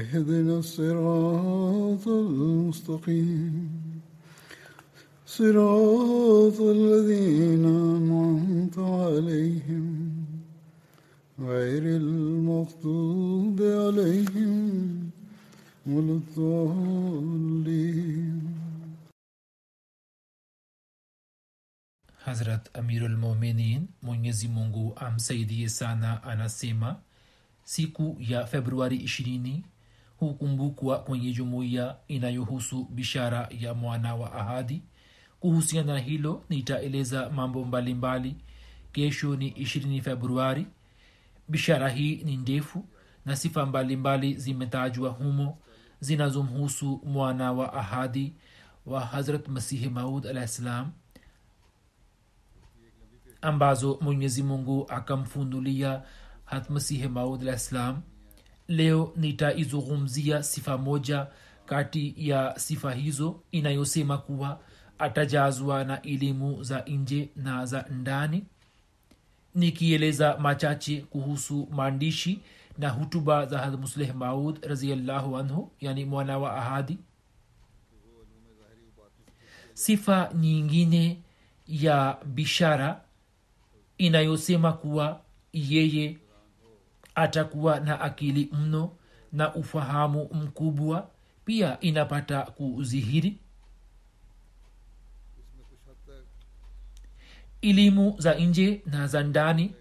اهدنا الصراط المستقيم. صراط الذين أنعمت عليهم غير المغضوب عليهم ولا الضالين. حضرت أمير المؤمنين من مونغو أم سيدي سانا أنا سيما سيكو يا فبراير 20 hukumbukwa kwenye jumuiya inayohusu bishara ya mwana wa ahadi. Kuhusiana na hilo, nitaeleza mambo mbalimbali mbali. Kesho ni 20 Februari. Bishara hii ni ndefu na sifa mbalimbali zimetajwa humo zinazomhusu mwana wa ahadi wa Hazrat Masihi Maud alah ssalam ambazo mwenyezi mungu akamfunulia hatmasihi maud alah ssalam leo nitaizungumzia sifa moja kati ya sifa hizo inayosema kuwa atajazwa na elimu za nje na za ndani. Nikieleza machache kuhusu maandishi na hutuba za hadmusleh maud raziallahu anhu yani mwana wa ahadi. Sifa nyingine ya bishara inayosema kuwa yeye atakuwa na akili mno na ufahamu mkubwa pia inapata kuzihiri. Elimu za nje na za ndani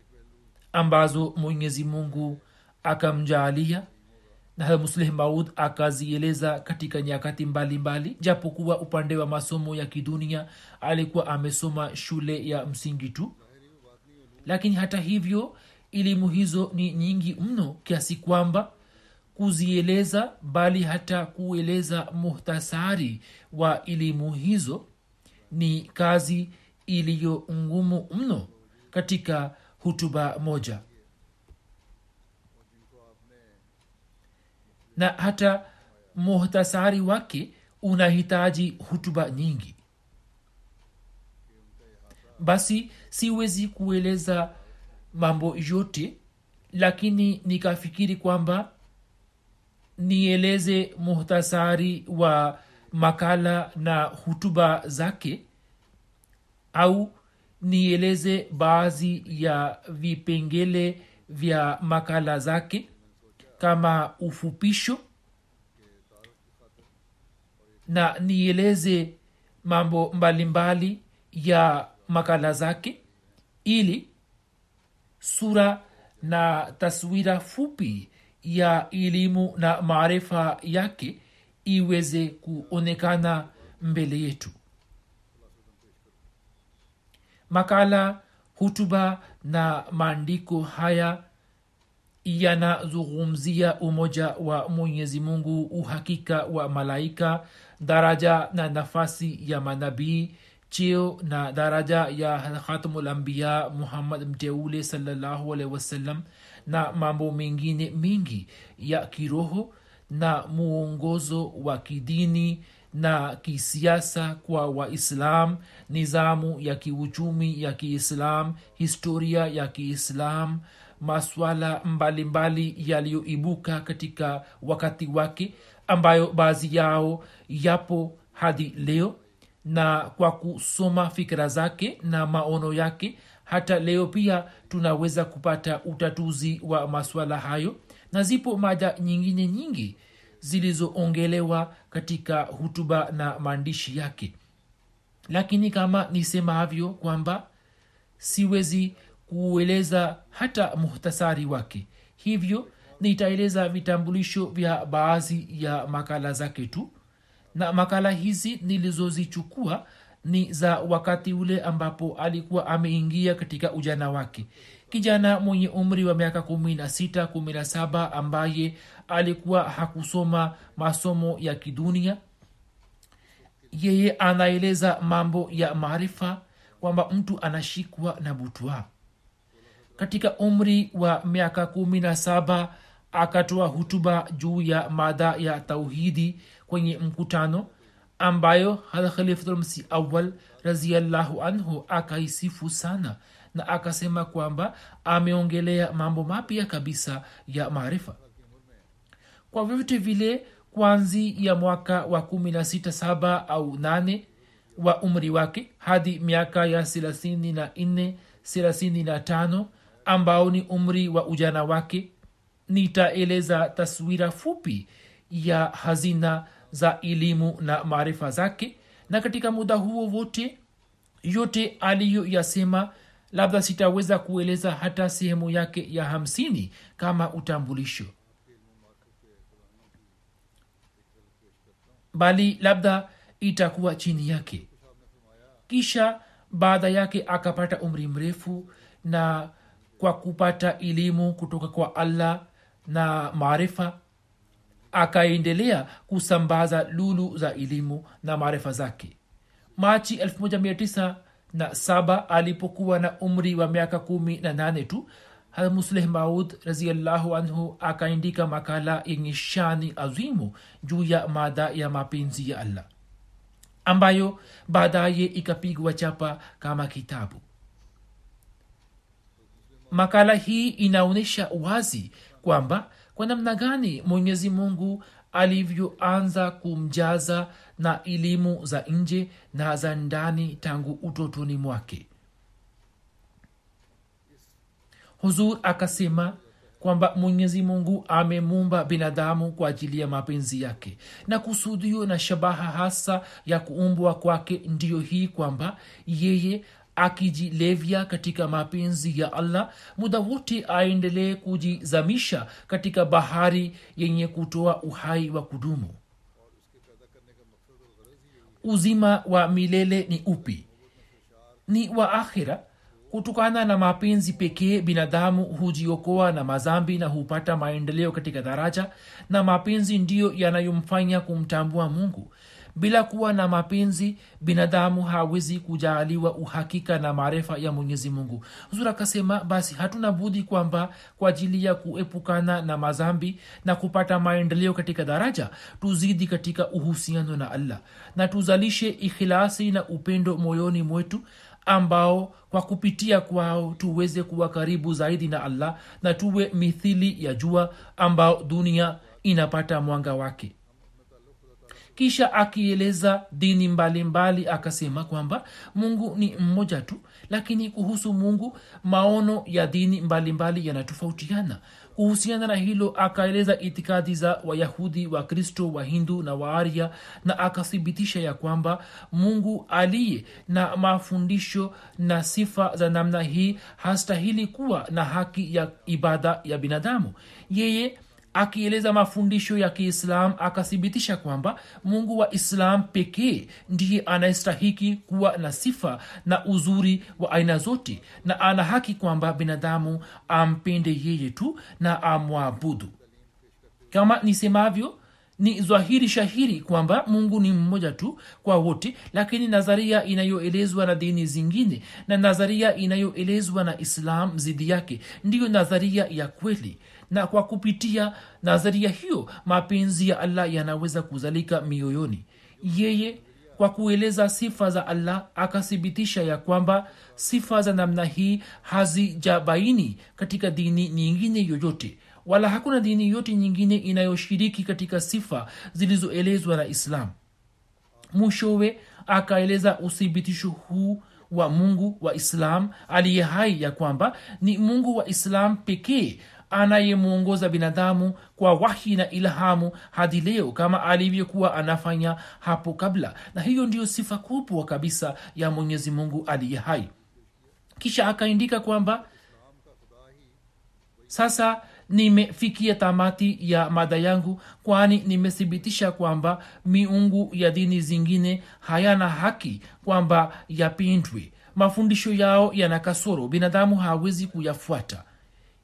ambazo mwenyezi mungu akamjaalia na musleh maud akazieleza katika nyakati mbalimbali japokuwa upande wa masomo ya kidunia alikuwa amesoma shule ya msingi tu. Lakini hata hivyo elimu hizo ni nyingi mno kiasi kwamba kuzieleza bali hata kueleza muhtasari wa elimu hizo ni kazi iliyo ngumu mno katika hutuba moja. Na hata muhtasari wake unahitaji hutuba nyingi. Basi siwezi kueleza mambo yote lakini nikafikiri kwamba nieleze muhtasari wa makala na hutuba zake au nieleze baadhi ya vipengele vya makala zake kama ufupisho na nieleze mambo mbalimbali mbali ya makala zake ili sura na taswira fupi ya elimu na maarifa yake iweze kuonekana mbele yetu. Makala hutuba na maandiko haya yanazungumzia umoja wa mwenyezi mungu uhakika wa malaika daraja na nafasi ya manabii cheo na daraja ya khatamulambiya muhammad mteule salallahu wasallam na mambo mengine mengi ya kiroho na muongozo wa kidini na kisiasa kwa waislam nizamu ya kiuchumi ya kiislam historia ya kiislam maswala mbalimbali yaliyoibuka katika wakati wake ambayo baadhi yao yapo hadi leo na kwa kusoma fikira zake na maono yake. Hata leo pia tunaweza kupata utatuzi wa maswala hayo na zipo mada nyingine nyingi zilizoongelewa katika hutuba na maandishi yake. Lakini kama nisemavyo kwamba siwezi kueleza hata muhtasari wake hivyo nitaeleza vitambulisho vya baadhi ya makala zake tu na makala hizi nilizozichukua ni za wakati ule ambapo alikuwa ameingia katika ujana wake. Kijana mwenye umri wa miaka kumi na sita kumi na saba ambaye alikuwa hakusoma masomo ya kidunia. Yeye anaeleza mambo ya maarifa kwamba mtu anashikwa na butwa. Katika umri wa miaka kumi na saba akatoa hutuba juu ya mada ya tauhidi kwenye mkutano ambayo halkhalifatulmsi awal raziallahu anhu akaisifu sana na akasema kwamba ameongelea mambo mapya kabisa ya maarifa. Kwa vyovyote vile kwanzi ya mwaka wa kumi na sita saba au nane wa umri wake hadi miaka ya thelathini na nne thelathini na tano ambao ni umri wa ujana wake nitaeleza taswira fupi ya hazina za elimu na maarifa zake. Na katika muda huo wote yote aliyoyasema labda sitaweza kueleza hata sehemu yake ya hamsini kama utambulisho. Bali labda itakuwa chini yake. Kisha baada yake akapata umri mrefu na kwa kupata elimu kutoka kwa allah na maarifa akaendelea kusambaza lulu za elimu na maarifa zake. Machi 1907 alipokuwa na umri wa miaka kumi na nane tu musleh maud raziallahu anhu akaandika makala yenye shani azimu juu ya mada ya mapenzi ya allah ambayo baadaye ikapigwa chapa kama kitabu. Makala hii inaonyesha wazi kwamba kwa namna gani mwenyezi mungu alivyoanza kumjaza na elimu za nje na za ndani tangu utotoni mwake? Huzur akasema kwamba mwenyezi mungu amemumba binadamu kwa ajili ya mapenzi yake. Na kusudio na shabaha hasa ya kuumbwa kwake ndiyo hii kwamba yeye akijilevya katika mapenzi ya allah muda wote aendelee kujizamisha katika bahari yenye kutoa uhai wa kudumu. Uzima wa milele ni upi? Ni wa akhira. Kutokana na mapenzi pekee binadamu hujiokoa na mazambi na hupata maendeleo katika daraja na mapenzi ndiyo yanayomfanya kumtambua mungu bila kuwa na mapenzi binadamu hawezi kujaaliwa uhakika na maarifa ya mwenyezi mungu. Huzur akasema basi hatuna budhi kwamba kwa ajili ya kuepukana na mazambi na kupata maendeleo katika daraja tuzidi katika uhusiano na allah na tuzalishe ikhilasi na upendo moyoni mwetu ambao kwa kupitia kwao tuweze kuwa karibu zaidi na allah na tuwe mithili ya jua ambao dunia inapata mwanga wake kisha akieleza dini mbalimbali mbali, akasema kwamba mungu ni mmoja tu lakini kuhusu mungu maono ya dini mbalimbali yanatofautiana. Kuhusiana na hilo akaeleza itikadi za wayahudi wakristo wahindu na waaria na akathibitisha ya kwamba mungu aliye na mafundisho na sifa za namna hii hastahili kuwa na haki ya ibada ya binadamu. Yeye akieleza mafundisho ya kiislam akathibitisha kwamba mungu wa islam pekee ndiye anayestahiki kuwa na sifa na uzuri wa aina zote na ana haki kwamba binadamu ampende yeye tu na amwabudu. Kama nisemavyo ni dhahiri shahiri kwamba mungu ni mmoja tu kwa wote lakini nadharia inayoelezwa na dini zingine na nadharia inayoelezwa na islam zidi yake ndiyo nadharia ya kweli na kwa kupitia nadharia hiyo mapenzi ya allah yanaweza kuzalika mioyoni. Yeye kwa kueleza sifa za allah akathibitisha ya kwamba sifa za namna hii hazijabaini katika dini nyingine yoyote wala hakuna dini yote nyingine inayoshiriki katika sifa zilizoelezwa na islam. Mwishowe akaeleza uthibitisho huu wa mungu wa islam aliye hai ya kwamba ni mungu wa islam pekee anayemwongoza binadamu kwa wahi na ilhamu hadi leo kama alivyokuwa anafanya hapo kabla. Na hiyo ndiyo sifa kubwa kabisa ya mwenyezi mungu aliye hai. Kisha akaindika kwamba sasa nimefikia tamati ya mada yangu kwani nimethibitisha kwamba miungu ya dini zingine hayana haki kwamba yapindwe. Mafundisho yao yana kasoro binadamu hawezi kuyafuata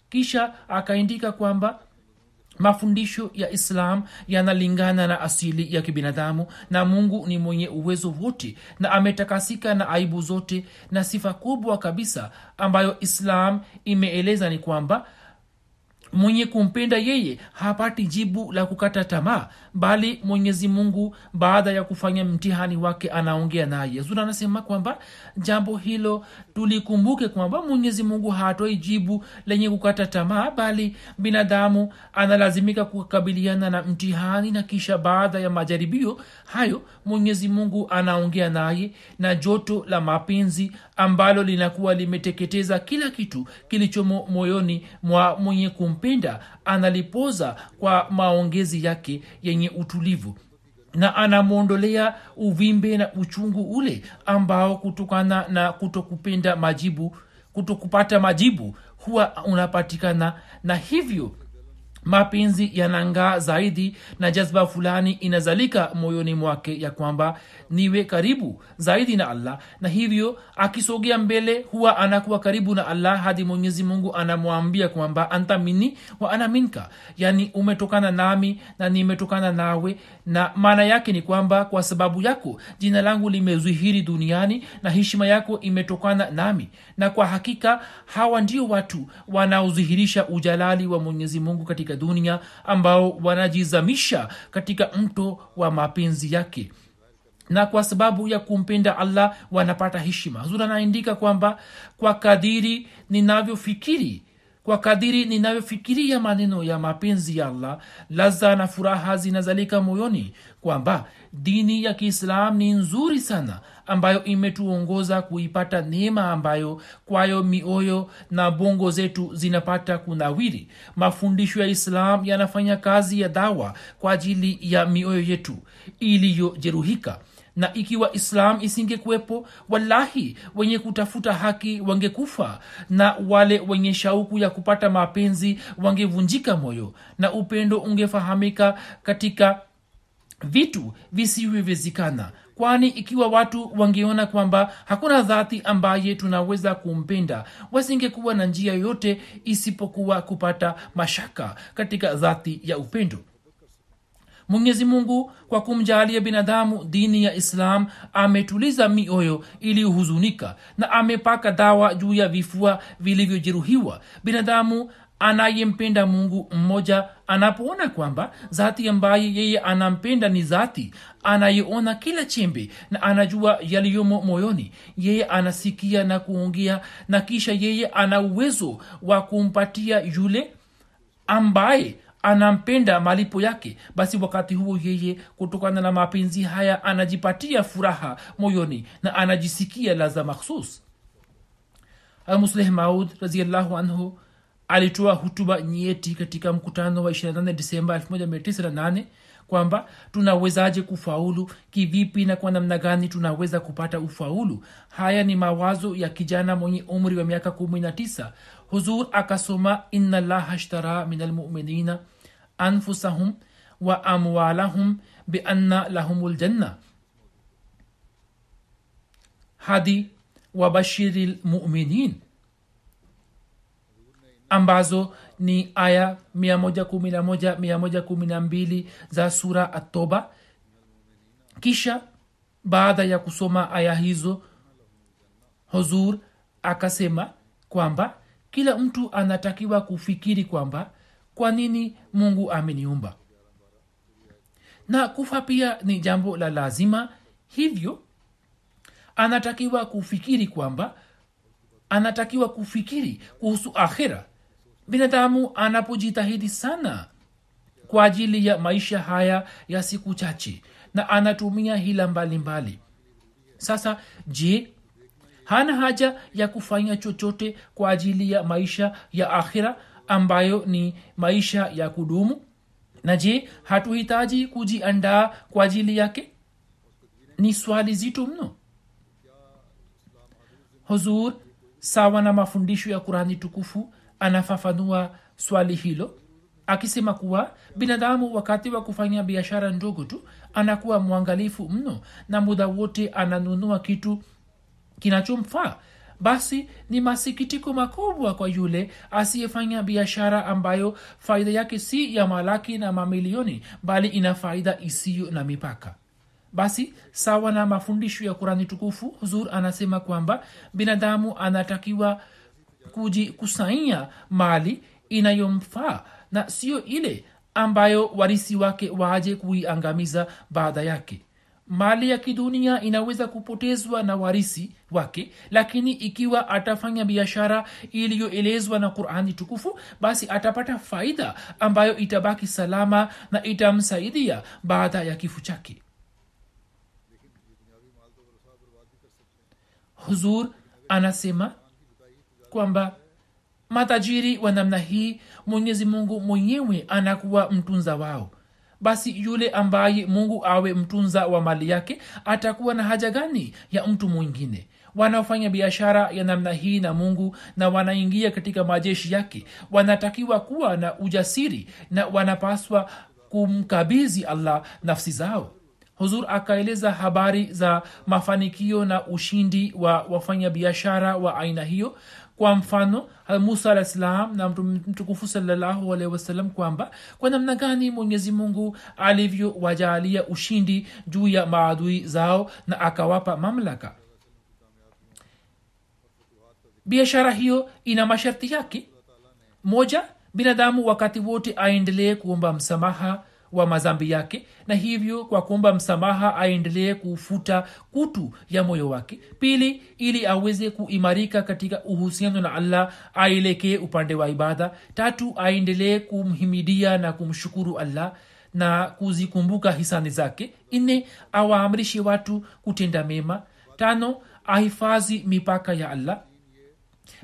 kisha akaindika kwamba mafundisho ya islam yanalingana na asili ya kibinadamu na mungu ni mwenye uwezo wote na ametakasika na aibu zote na sifa kubwa kabisa ambayo islam imeeleza ni kwamba mwenye kumpenda yeye hapati jibu la kukata tamaa bali mwenyezi mungu baada ya kufanya mtihani wake anaongea naye. Zuri anasema kwamba jambo hilo tulikumbuke kwamba mwenyezi mungu hatoi jibu lenye kukata tamaa bali binadamu analazimika kukabiliana na mtihani na kisha baada ya majaribio hayo mwenyezi mungu anaongea naye na joto la mapenzi ambalo linakuwa limeteketeza kila kitu kilichomo moyoni mwa mwenye kumpenda analipoza kwa maongezi yake yenye utulivu. Na anamwondolea uvimbe na uchungu ule ambao kutokana na kutokupenda majibu kutokupata majibu huwa unapatikana. Na hivyo mapenzi yanangaa zaidi na jazba fulani inazalika moyoni mwake ya kwamba niwe karibu zaidi na allah. Na hivyo akisogea mbele huwa anakuwa karibu na allah hadi mwenyezi mungu anamwambia kwamba anta mini wa ana minka. Yani umetokana nami na nimetokana nawe. Na maana yake ni kwamba kwa sababu yako jina langu limezwihiri duniani na heshima yako imetokana nami. Na kwa hakika hawa ndio watu wanaodhihirisha ujalali wa mwenyezi mungu katika dunia ambao wanajizamisha katika mto wa mapenzi yake. Na kwa sababu ya kumpenda allah wanapata heshima. Huzuri anaandika kwamba kwa kadiri ninavyofikiri kwa kadiri ninavyofikiria maneno ya mapenzi ya allah laza na furaha zinazalika moyoni kwamba dini ya kiislam ni nzuri sana ambayo imetuongoza kuipata neema ambayo kwayo mioyo na bongo zetu zinapata kunawiri. Mafundisho ya islam yanafanya kazi ya dawa kwa ajili ya mioyo yetu iliyojeruhika. Na ikiwa islam isingekuwepo wallahi wenye kutafuta haki wangekufa na wale wenye shauku ya kupata mapenzi wangevunjika moyo na upendo ungefahamika katika vitu visivyowezekana kwani ikiwa watu wangeona kwamba hakuna dhati ambaye tunaweza kumpenda wasingekuwa na njia yoyote isipokuwa kupata mashaka katika dhati ya upendo. Mwenyezi mungu kwa kumjaalia binadamu dini ya islam ametuliza mioyo iliyohuzunika na amepaka dawa juu ya vifua vilivyojeruhiwa. Binadamu anayempenda mungu mmoja anapoona kwamba zati ambaye yeye anampenda ni zati anayeona kila chembe na anajua yaliyomo moyoni yeye anasikia na kuongea na kisha yeye ana uwezo wa kumpatia yule ambaye anampenda malipo yake basi wakati huo yeye kutokana na mapenzi haya anajipatia furaha moyoni na anajisikia laza makhsus musleh maud raziallahu anhu alitoa hutuba nyeti katika mkutano wa 28 disemba 1998 kwamba tunawezaje kufaulu kivipi na kwa namna gani tunaweza kupata ufaulu? Haya ni mawazo ya kijana mwenye umri wa miaka 19 huzur akasoma inna llaha shtara min almuminina anfusahum wa amwalahum bianna lahum ljanna hadi wabashiri lmuminin ambazo ni aya 111 za sura atoba kisha baada ya kusoma aya hizo huzur akasema kwamba kila mtu anatakiwa kufikiri kwamba kwa nini mungu ameniumba. Na kufa pia ni jambo la lazima hivyo anatakiwa kufikiri kwamba anatakiwa kufikiri kuhusu akhira binadamu anapojitahidi sana kwa ajili ya maisha haya ya siku chache na anatumia hila mbalimbali. Mbali. sasa je hana haja ya kufanya chochote kwa ajili ya maisha ya akhira ambayo ni maisha ya kudumu? Na je hatuhitaji kujiandaa kwa ajili yake? Ni swali zito mno. Huzur sawa na mafundisho ya kurani tukufu anafafanua swali hilo akisema kuwa binadamu wakati wa kufanya biashara ndogo tu anakuwa mwangalifu mno na muda wote ananunua kitu kinachomfaa. Basi ni masikitiko makubwa kwa yule asiyefanya biashara ambayo faida yake si ya malaki na mamilioni bali ina faida isiyo na mipaka. Basi sawa na mafundisho ya kurani tukufu huzur anasema kwamba binadamu anatakiwa kujikusanyia mali inayomfaa na siyo ile ambayo warisi wake waje kuiangamiza baada yake. Mali ya kidunia inaweza kupotezwa na warisi wake lakini ikiwa atafanya biashara iliyoelezwa na qurani tukufu basi atapata faida ambayo itabaki salama na itamsaidia baada ya kifo chake. Huzur anasema kwamba matajiri wa namna hii mwenyezi mungu mwenyewe anakuwa mtunza wao. Basi yule ambaye mungu awe mtunza wa mali yake atakuwa na haja gani ya mtu mwingine? Wanaofanya biashara ya namna hii na mungu na wanaingia katika majeshi yake wanatakiwa kuwa na ujasiri na wanapaswa kumkabizi allah nafsi zao. Huzur akaeleza habari za mafanikio na ushindi wa wafanyabiashara wa aina hiyo kwa mfano musa alah salam na mtukufu salallahu alehi wasallam kwamba kwa namna gani mwenyezi mungu alivyowajalia ushindi juu ya maadui zao na akawapa mamlaka? Biashara hiyo ina masharti yake. Moja binadamu wakati wote aendelee kuomba msamaha wa mazambi yake na hivyo kwa kuomba msamaha aendelee kufuta kutu ya moyo wake. Pili ili aweze kuimarika katika uhusiano na allah aelekee upande wa ibada. Tatu aendelee kumhimidia na kumshukuru allah na kuzikumbuka hisani zake. Nne awaamrishe watu kutenda mema. Tano ahifadhi mipaka ya allah.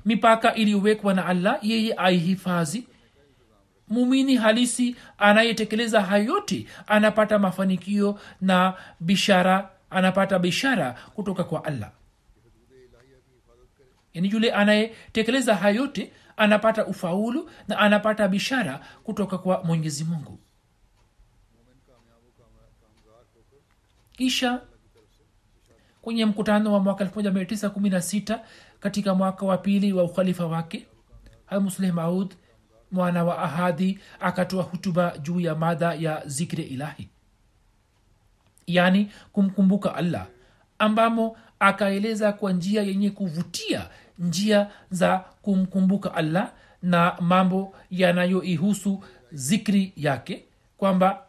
Mipaka iliyowekwa na allah yeye aihifadhi mumini halisi anayetekeleza hayote anapata mafanikio na bishara anapata bishara kutoka kwa allah. Yani yule anayetekeleza hayote anapata ufaulu na anapata bishara kutoka kwa mwenyezi mungu. Kisha kwenye mkutano wa mwaka 1916 katika mwaka wa pili wa ukhalifa wake musleh maud mwana wa ahadi akatoa hutuba juu ya madha ya zikri ilahi. Yaani kumkumbuka allah ambamo akaeleza kwa njia yenye kuvutia njia za kumkumbuka allah na mambo yanayoihusu zikri yake kwamba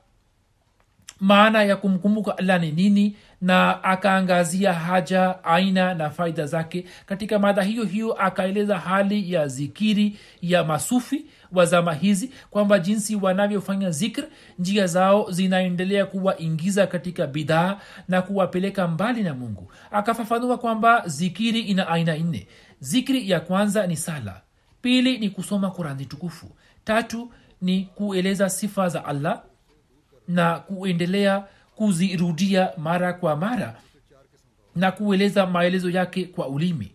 maana ya kumkumbuka allah ni nini na akaangazia haja aina na faida zake katika mada hiyo hiyo akaeleza hali ya zikiri ya masufi wa zama hizi kwamba jinsi wanavyofanya zikr njia zao zinaendelea kuwaingiza katika bidhaa na kuwapeleka mbali na mungu. Akafafanua kwamba zikiri ina aina nne. Zikri ya kwanza ni sala pili ni kusoma kurani tukufu tatu ni kueleza sifa za allah na kuendelea kuzirudia mara kwa mara na kueleza maelezo yake kwa ulimi.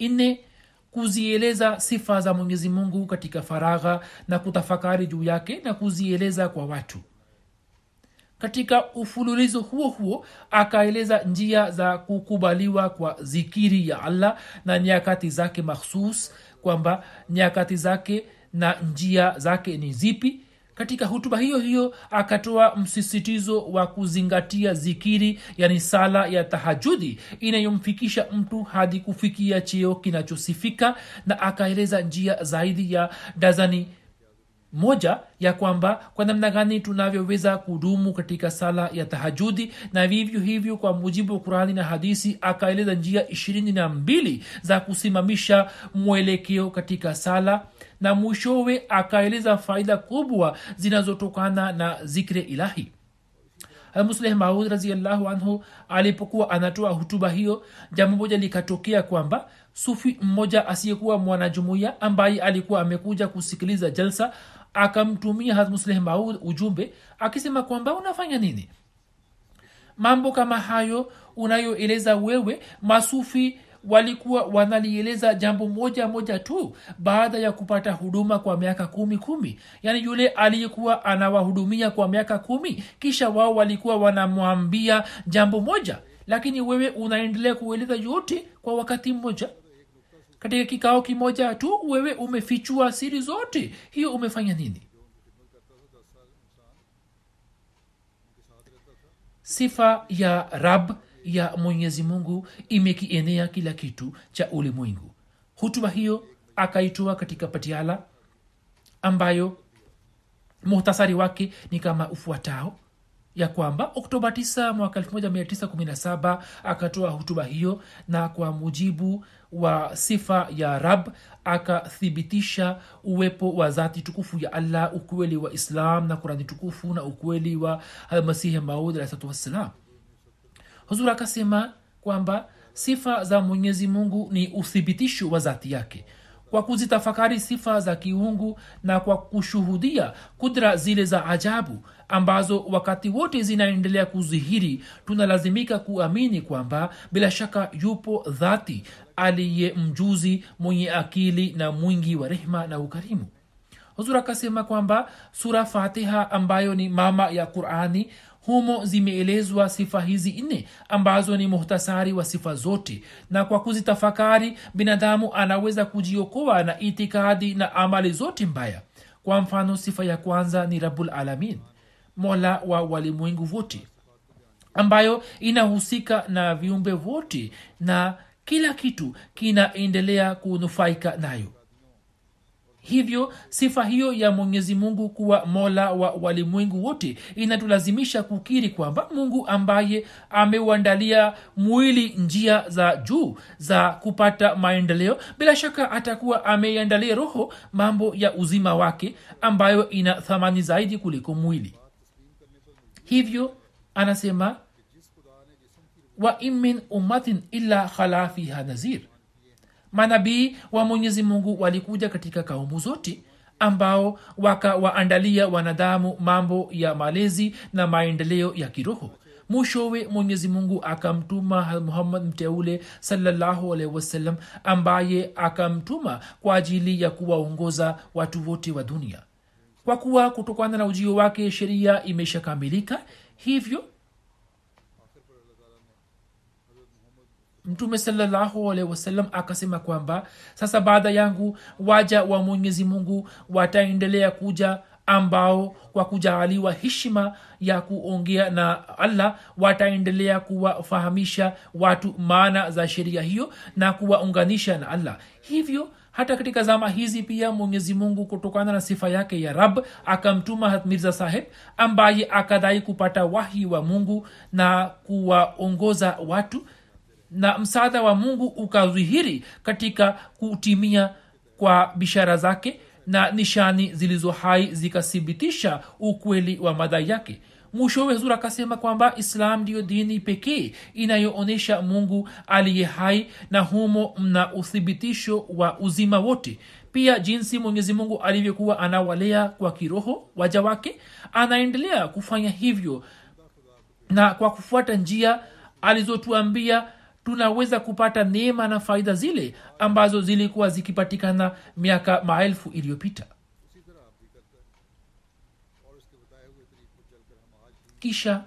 Nne kuzieleza sifa za mwenyezi mungu katika faragha na kutafakari juu yake na kuzieleza kwa watu. Katika ufululizo huo huo akaeleza njia za kukubaliwa kwa zikiri ya allah na nyakati zake makhsus kwamba nyakati zake na njia zake ni zipi katika hutuba hiyo hiyo akatoa msisitizo wa kuzingatia zikiri yani sala ya tahajudi inayomfikisha mtu hadi kufikia cheo kinachosifika na akaeleza njia zaidi ya dazani moja ya kwamba kwa namna gani tunavyoweza kudumu katika sala ya tahajudi na vivyo hivyo kwa mujibu wa qurani na hadisi akaeleza njia ishirini na mbili za kusimamisha mwelekeo katika sala na mwishowe akaeleza faida kubwa zinazotokana na zikre ilahi. Musleh maud raziallahu anhu alipokuwa anatoa hutuba hiyo jambo moja likatokea kwamba sufi mmoja asiyekuwa mwanajumuiya ambaye alikuwa amekuja kusikiliza jalsa akamtumia hazmusleh maud ujumbe akisema kwamba unafanya nini? Mambo kama hayo unayoeleza wewe masufi walikuwa wanalieleza jambo moja moja tu baada ya kupata huduma kwa miaka kumi kumi. Yaani yule aliyekuwa anawahudumia kwa miaka kumi kisha wao walikuwa wanamwambia jambo moja. Lakini wewe unaendelea kueleza yote kwa wakati mmoja. Katika kikao kimoja tu wewe umefichua siri zote. Hiyo umefanya nini? Sifa ya rab ya mwenyezi mungu imekienea kila kitu cha ulimwengu. Hutuba hiyo akaitoa katika patiala ambayo muhtasari wake ni kama ufuatao. Ya kwamba oktoba 9 mwaka 1917 akatoa hutuba hiyo na kwa mujibu wa sifa ya rab akathibitisha uwepo wa zati tukufu ya allah ukweli wa islam na kurani tukufu na ukweli wa masihi maud alahsatu wassalam huzur akasema kwamba sifa za mwenyezi mungu ni uthibitisho wa zati yake. Kwa kuzitafakari sifa za kiungu na kwa kushuhudia kudra zile za ajabu ambazo wakati wote zinaendelea kuzihiri tunalazimika kuamini kwamba bila shaka yupo dhati aliye mjuzi mwenye akili na mwingi wa rehma na ukarimu. Huzur akasema kwamba sura fatiha ambayo ni mama ya qurani humo zimeelezwa sifa hizi nne ambazo ni muhtasari wa sifa zote. Na kwa kuzitafakari binadamu anaweza kujiokoa na itikadi na amali zote mbaya. Kwa mfano sifa ya kwanza ni rabul alamin mola wa walimwengu wote ambayo inahusika na viumbe wote na kila kitu kinaendelea kunufaika nayo hivyo sifa hiyo ya mwenyezi mungu kuwa mola wa walimwengu wote inatulazimisha kukiri kwamba mungu ambaye ameuandalia mwili njia za juu za kupata maendeleo bila shaka atakuwa ameiandalia roho mambo ya uzima wake ambayo ina thamani zaidi kuliko mwili. Hivyo anasema wa in ummatin illa khala fiha nazir manabii wa mwenyezi mungu walikuja katika kaumu zote ambao wakawaandalia wanadamu mambo ya malezi na maendeleo ya kiroho. Mwishowe mwenyezi mungu akamtuma muhammad mteule salallahu alaihi wasallam ambaye akamtuma kwa ajili ya kuwaongoza watu wote wa dunia. Kwa kuwa kutokana na ujio wake sheria imeshakamilika hivyo mtume salallahu akasema kwamba sasa baada yangu waja wa mwenyezi mungu wataendelea kuja ambao kwa kujaaliwa heshima ya kuongea na allah wataendelea kuwafahamisha watu maana za sheria hiyo na kuwaunganisha na allah. Hivyo hata katika zama hizi pia mwenyezi mungu kutokana na sifa yake ya rab akamtuma mirza saheb ambaye akadai kupata wahi wa mungu na kuwaongoza watu na msaada wa mungu ukadhihiri katika kutimia kwa bishara zake na nishani zilizo hai zikathibitisha ukweli wa madai yake. Mwishowe huzur akasema kwamba islam ndiyo dini pekee inayoonyesha mungu aliye hai na humo mna uthibitisho wa uzima wote. Pia jinsi mwenyezi mungu alivyokuwa anawalea kwa kiroho waja wake anaendelea kufanya hivyo na kwa kufuata njia alizotuambia tunaweza kupata neema na faida zile ambazo zilikuwa zikipatikana miaka maelfu iliyopita. Kisha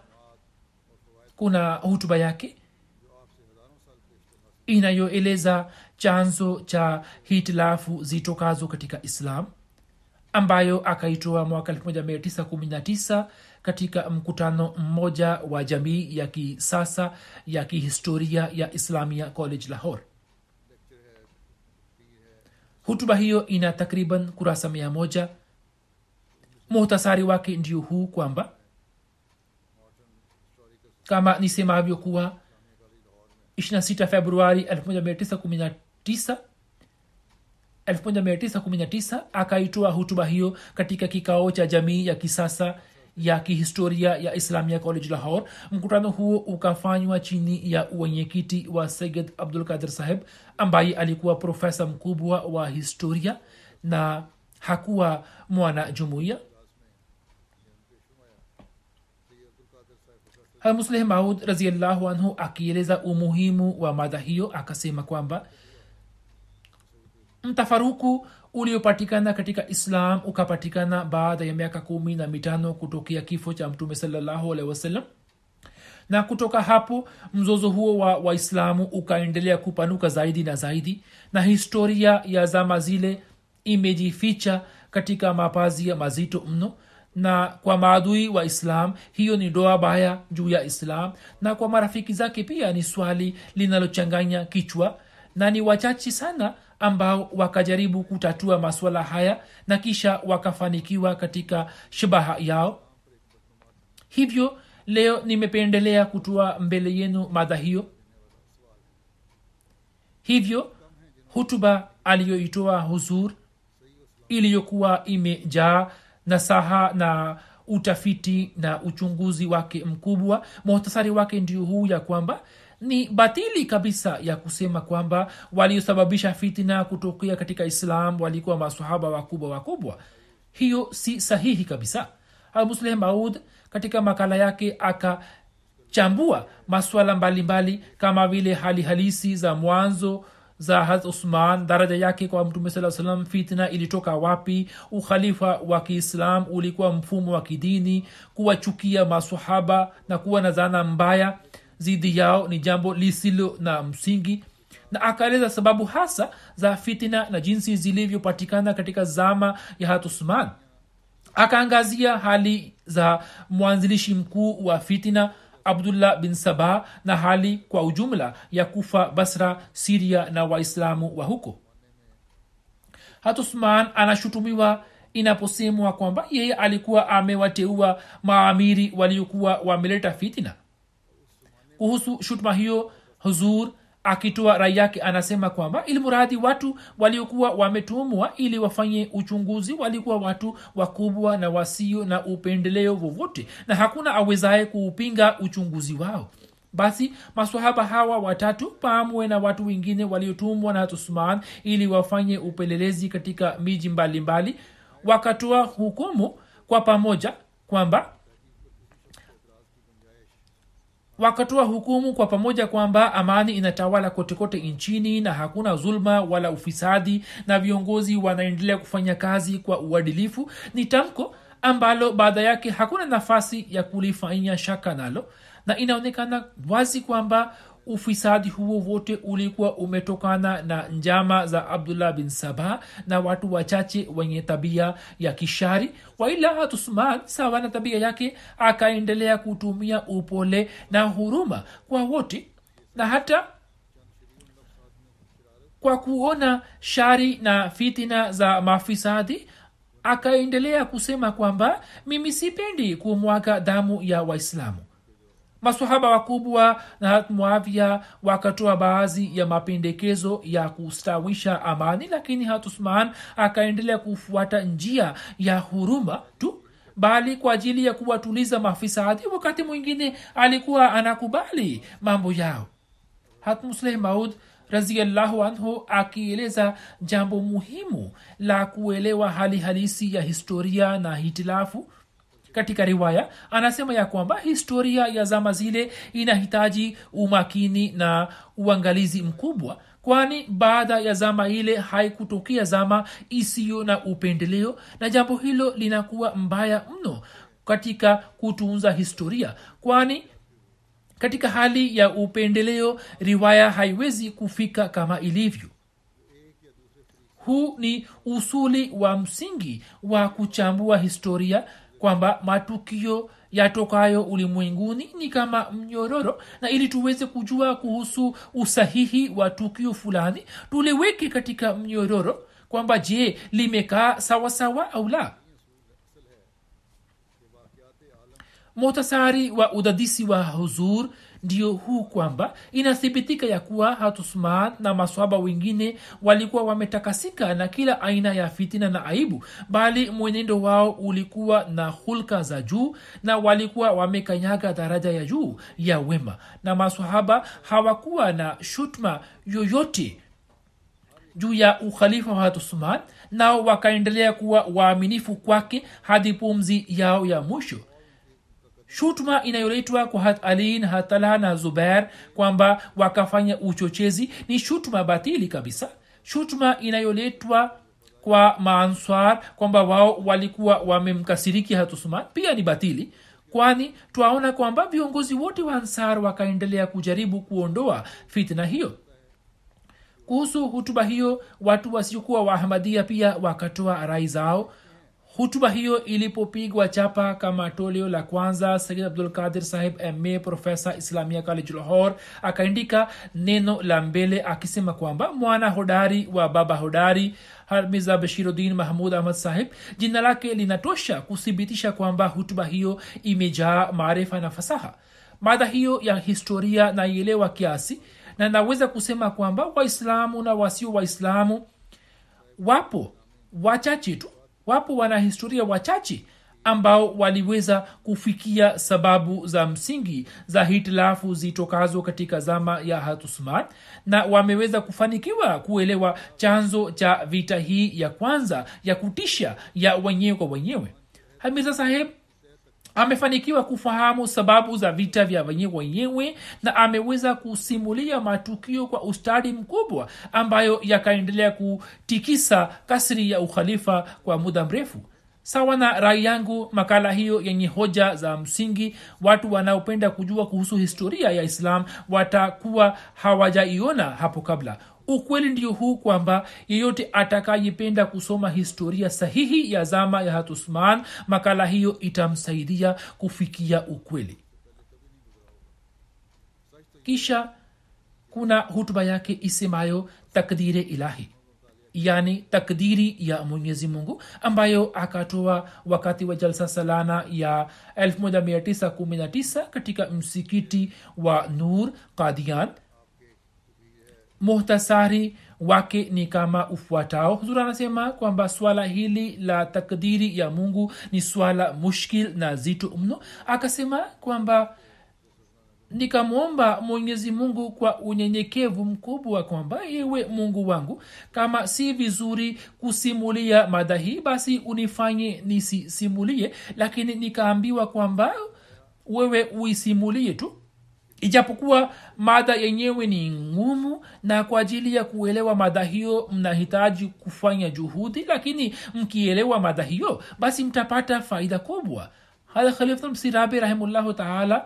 kuna hutuba yake inayoeleza chanzo cha hitilafu zitokazo katika islam ambayo akaitoa mwaka 1919 katika mkutano mmoja wa jamii ya kisasa ya kihistoria ya islamia college lahore. Hutuba hiyo ina takriban kurasa mia moja. Muhtasari wake ndio huu kwamba kama nisemavyo kuwa 26 februari 1919 1919 akaitoa hutuba hiyo katika kikao cha jamii ya kisasa ya kihistoria ya islamia college lahor mkutano huo ukafanywa chini ya uwenyekiti wa sayid abdul qadir saheb ambaye alikuwa profesa mkubwa wa historia na hakuwa mwana jumuiya musleh maud raziallahu anhu akieleza umuhimu wa mada hiyo akasema kwamba mtafaruku uliopatikana katika islam ukapatikana baada ya miaka kumi na mitano kutokea kifo cha mtume salallahu na kutoka hapo mzozo huo wa waislamu ukaendelea kupanuka zaidi na zaidi na historia ya zama zile imejificha katika mapazi ya mazito mno. Na kwa maadui wa islam hiyo ni doa baya juu ya islam. Na kwa marafiki zake pia ni swali linalochanganya kichwa na ni wachache sana ambao wakajaribu kutatua maswala haya na kisha wakafanikiwa katika shabaha yao. Hivyo leo nimependelea kutoa mbele yenu mada hiyo. Hivyo hutuba aliyoitoa huzur iliyokuwa imejaa nasaha na utafiti na uchunguzi wake mkubwa muhtasari wake ndio huu ya kwamba ni batili kabisa ya kusema kwamba waliosababisha fitina kutokea katika islam walikuwa masahaba wakubwa wakubwa. Hiyo si sahihi kabisa. Almusleh maud katika makala yake akachambua maswala mbalimbali mbali, kama vile hali halisi za mwanzo za hat usman daraja yake kwa mtume saa salam fitna ilitoka wapi ukhalifa wa kiislam ulikuwa mfumo wa kidini kuwachukia masahaba na kuwa na zana mbaya zidi yao ni jambo lisilo na msingi. Na akaeleza sababu hasa za fitina na jinsi zilivyopatikana katika zama ya hatusman akaangazia hali za mwanzilishi mkuu wa fitina abdullah bin saba na hali kwa ujumla ya kufa basra siria na waislamu wa huko. Hatusman anashutumiwa inaposemwa kwamba yeye alikuwa amewateua maamiri waliokuwa wameleta fitina kuhusu shutuma hiyo huzur akitoa rai yake anasema kwamba ilimuradhi watu waliokuwa wametumwa ili wafanye uchunguzi walikuwa watu wakubwa na wasio na upendeleo vovote na hakuna awezaye kuupinga uchunguzi wao. Basi maswahaba hawa watatu pamwe na watu wengine waliotumwa na usman ili wafanye upelelezi katika miji mbalimbali wakatoa hukumu kwa pamoja kwamba wakatoa hukumu kwa pamoja kwamba amani inatawala kotekote nchini na hakuna zulma wala ufisadi na viongozi wanaendelea kufanya kazi kwa uadilifu ni tamko ambalo baada yake hakuna nafasi ya kulifanyia shaka nalo. Na inaonekana wazi kwamba ufisadi huo wote ulikuwa umetokana na njama za abdullah bin saba na watu wachache wenye tabia ya kishari. Waila hatusman sawa na tabia yake akaendelea kutumia upole na huruma kwa wote na hata kwa kuona shari na fitina za mafisadi akaendelea kusema kwamba mimi sipendi kumwaga damu ya waislamu masahaba wakubwa na muavia wakatoa baadhi ya mapendekezo ya kustawisha amani lakini hatusman akaendelea kufuata njia ya huruma tu bali kwa ajili ya kuwatuliza mafisadi wakati mwingine alikuwa anakubali mambo yao. Hatmusleh maud raziallahu anhu akieleza jambo muhimu la kuelewa hali halisi ya historia na hitilafu katika riwaya anasema ya kwamba historia ya zama zile inahitaji umakini na uangalizi mkubwa kwani baada ya zama ile haikutokea zama isiyo na upendeleo na jambo hilo linakuwa mbaya mno katika kutunza historia kwani katika hali ya upendeleo riwaya haiwezi kufika kama ilivyo. Huu ni usuli wa msingi wa kuchambua historia kwamba matukio yatokayo ulimwenguni ni kama mnyororo na ili tuweze kujua kuhusu usahihi wa tukio fulani tuliweke katika mnyororo kwamba je limekaa sawasawa au la. Muhtasari wa udadisi wa huzur ndio huu kwamba inathibitika ya kuwa hatusman na maswaba wengine walikuwa wametakasika na kila aina ya fitina na aibu bali mwenendo wao ulikuwa na hulka za juu na walikuwa wamekanyaga daraja ya juu ya wema. Na maswahaba hawakuwa na shutma yoyote juu ya ukhalifa wa hatusman nao wakaendelea kuwa waaminifu kwake hadi pumzi yao ya mwisho shutuma inayoletwa kwa hat alin hatala na zubair kwamba wakafanya uchochezi ni shutuma batili kabisa. Shutuma inayoletwa kwa maanswar kwamba wao walikuwa wamemkasiriki hatusman pia ni batili kwani twaona kwamba viongozi wote wa ansar wakaendelea kujaribu kuondoa fitna hiyo. Kuhusu hutuba hiyo watu wasiokuwa waahmadia pia wakatoa rai zao hutuba hiyo ilipopigwa chapa kama toleo la kwanza sayid abdul qadir sahib ma profesa islamia college lahor akaandika neno la mbele akisema kwamba mwana hodari wa baba hodari harmiza bashiruddin mahmud ahmad sahib jina lake linatosha kuthibitisha kwamba hutuba hiyo imejaa maarifa na fasaha. Mada hiyo ya historia naielewa kiasi na naweza kusema kwamba waislamu na wasio waislamu wapo wachache tu wapo wanahistoria wachache ambao waliweza kufikia sababu za msingi za hitilafu zitokazo katika zama ya hatusman na wameweza kufanikiwa kuelewa chanzo cha vita hii ya kwanza ya kutisha ya wenyewe kwa wenyewe. Hamiza saheb amefanikiwa kufahamu sababu za vita vya wenyewe wenyewe na ameweza kusimulia matukio kwa ustadi mkubwa ambayo yakaendelea kutikisa kasri ya ukhalifa kwa muda mrefu. Sawa na rai yangu makala hiyo yenye hoja za msingi watu wanaopenda kujua kuhusu historia ya islam watakuwa hawajaiona hapo kabla ukweli ndio huu kwamba yeyote atakayependa kusoma historia sahihi ya zama ya hatusman makala hiyo itamsaidia kufikia ukweli. Kisha kuna hutuba yake isemayo takdire ilahi yani takdiri ya mwenyezi mungu ambayo akatoa wakati wa jalsa salana ya 1919 katika msikiti wa nur kadian muhtasari wake ni kama ufuatao. Huzuri anasema kwamba swala hili la takdiri ya mungu ni swala mushkil na zito mno. Akasema kwamba nikamwomba mwenyezi mungu kwa unyenyekevu mkubwa kwamba iwe mungu wangu. Kama si vizuri kusimulia mada hii basi unifanye nisisimulie. Lakini nikaambiwa kwamba wewe uisimulie tu ijapokuwa mada yenyewe ni ngumu na kwa ajili ya kuelewa mada hiyo mnahitaji kufanya juhudi lakini mkielewa mada hiyo basi mtapata faida kubwa. Hada khalifa rahimullahu taala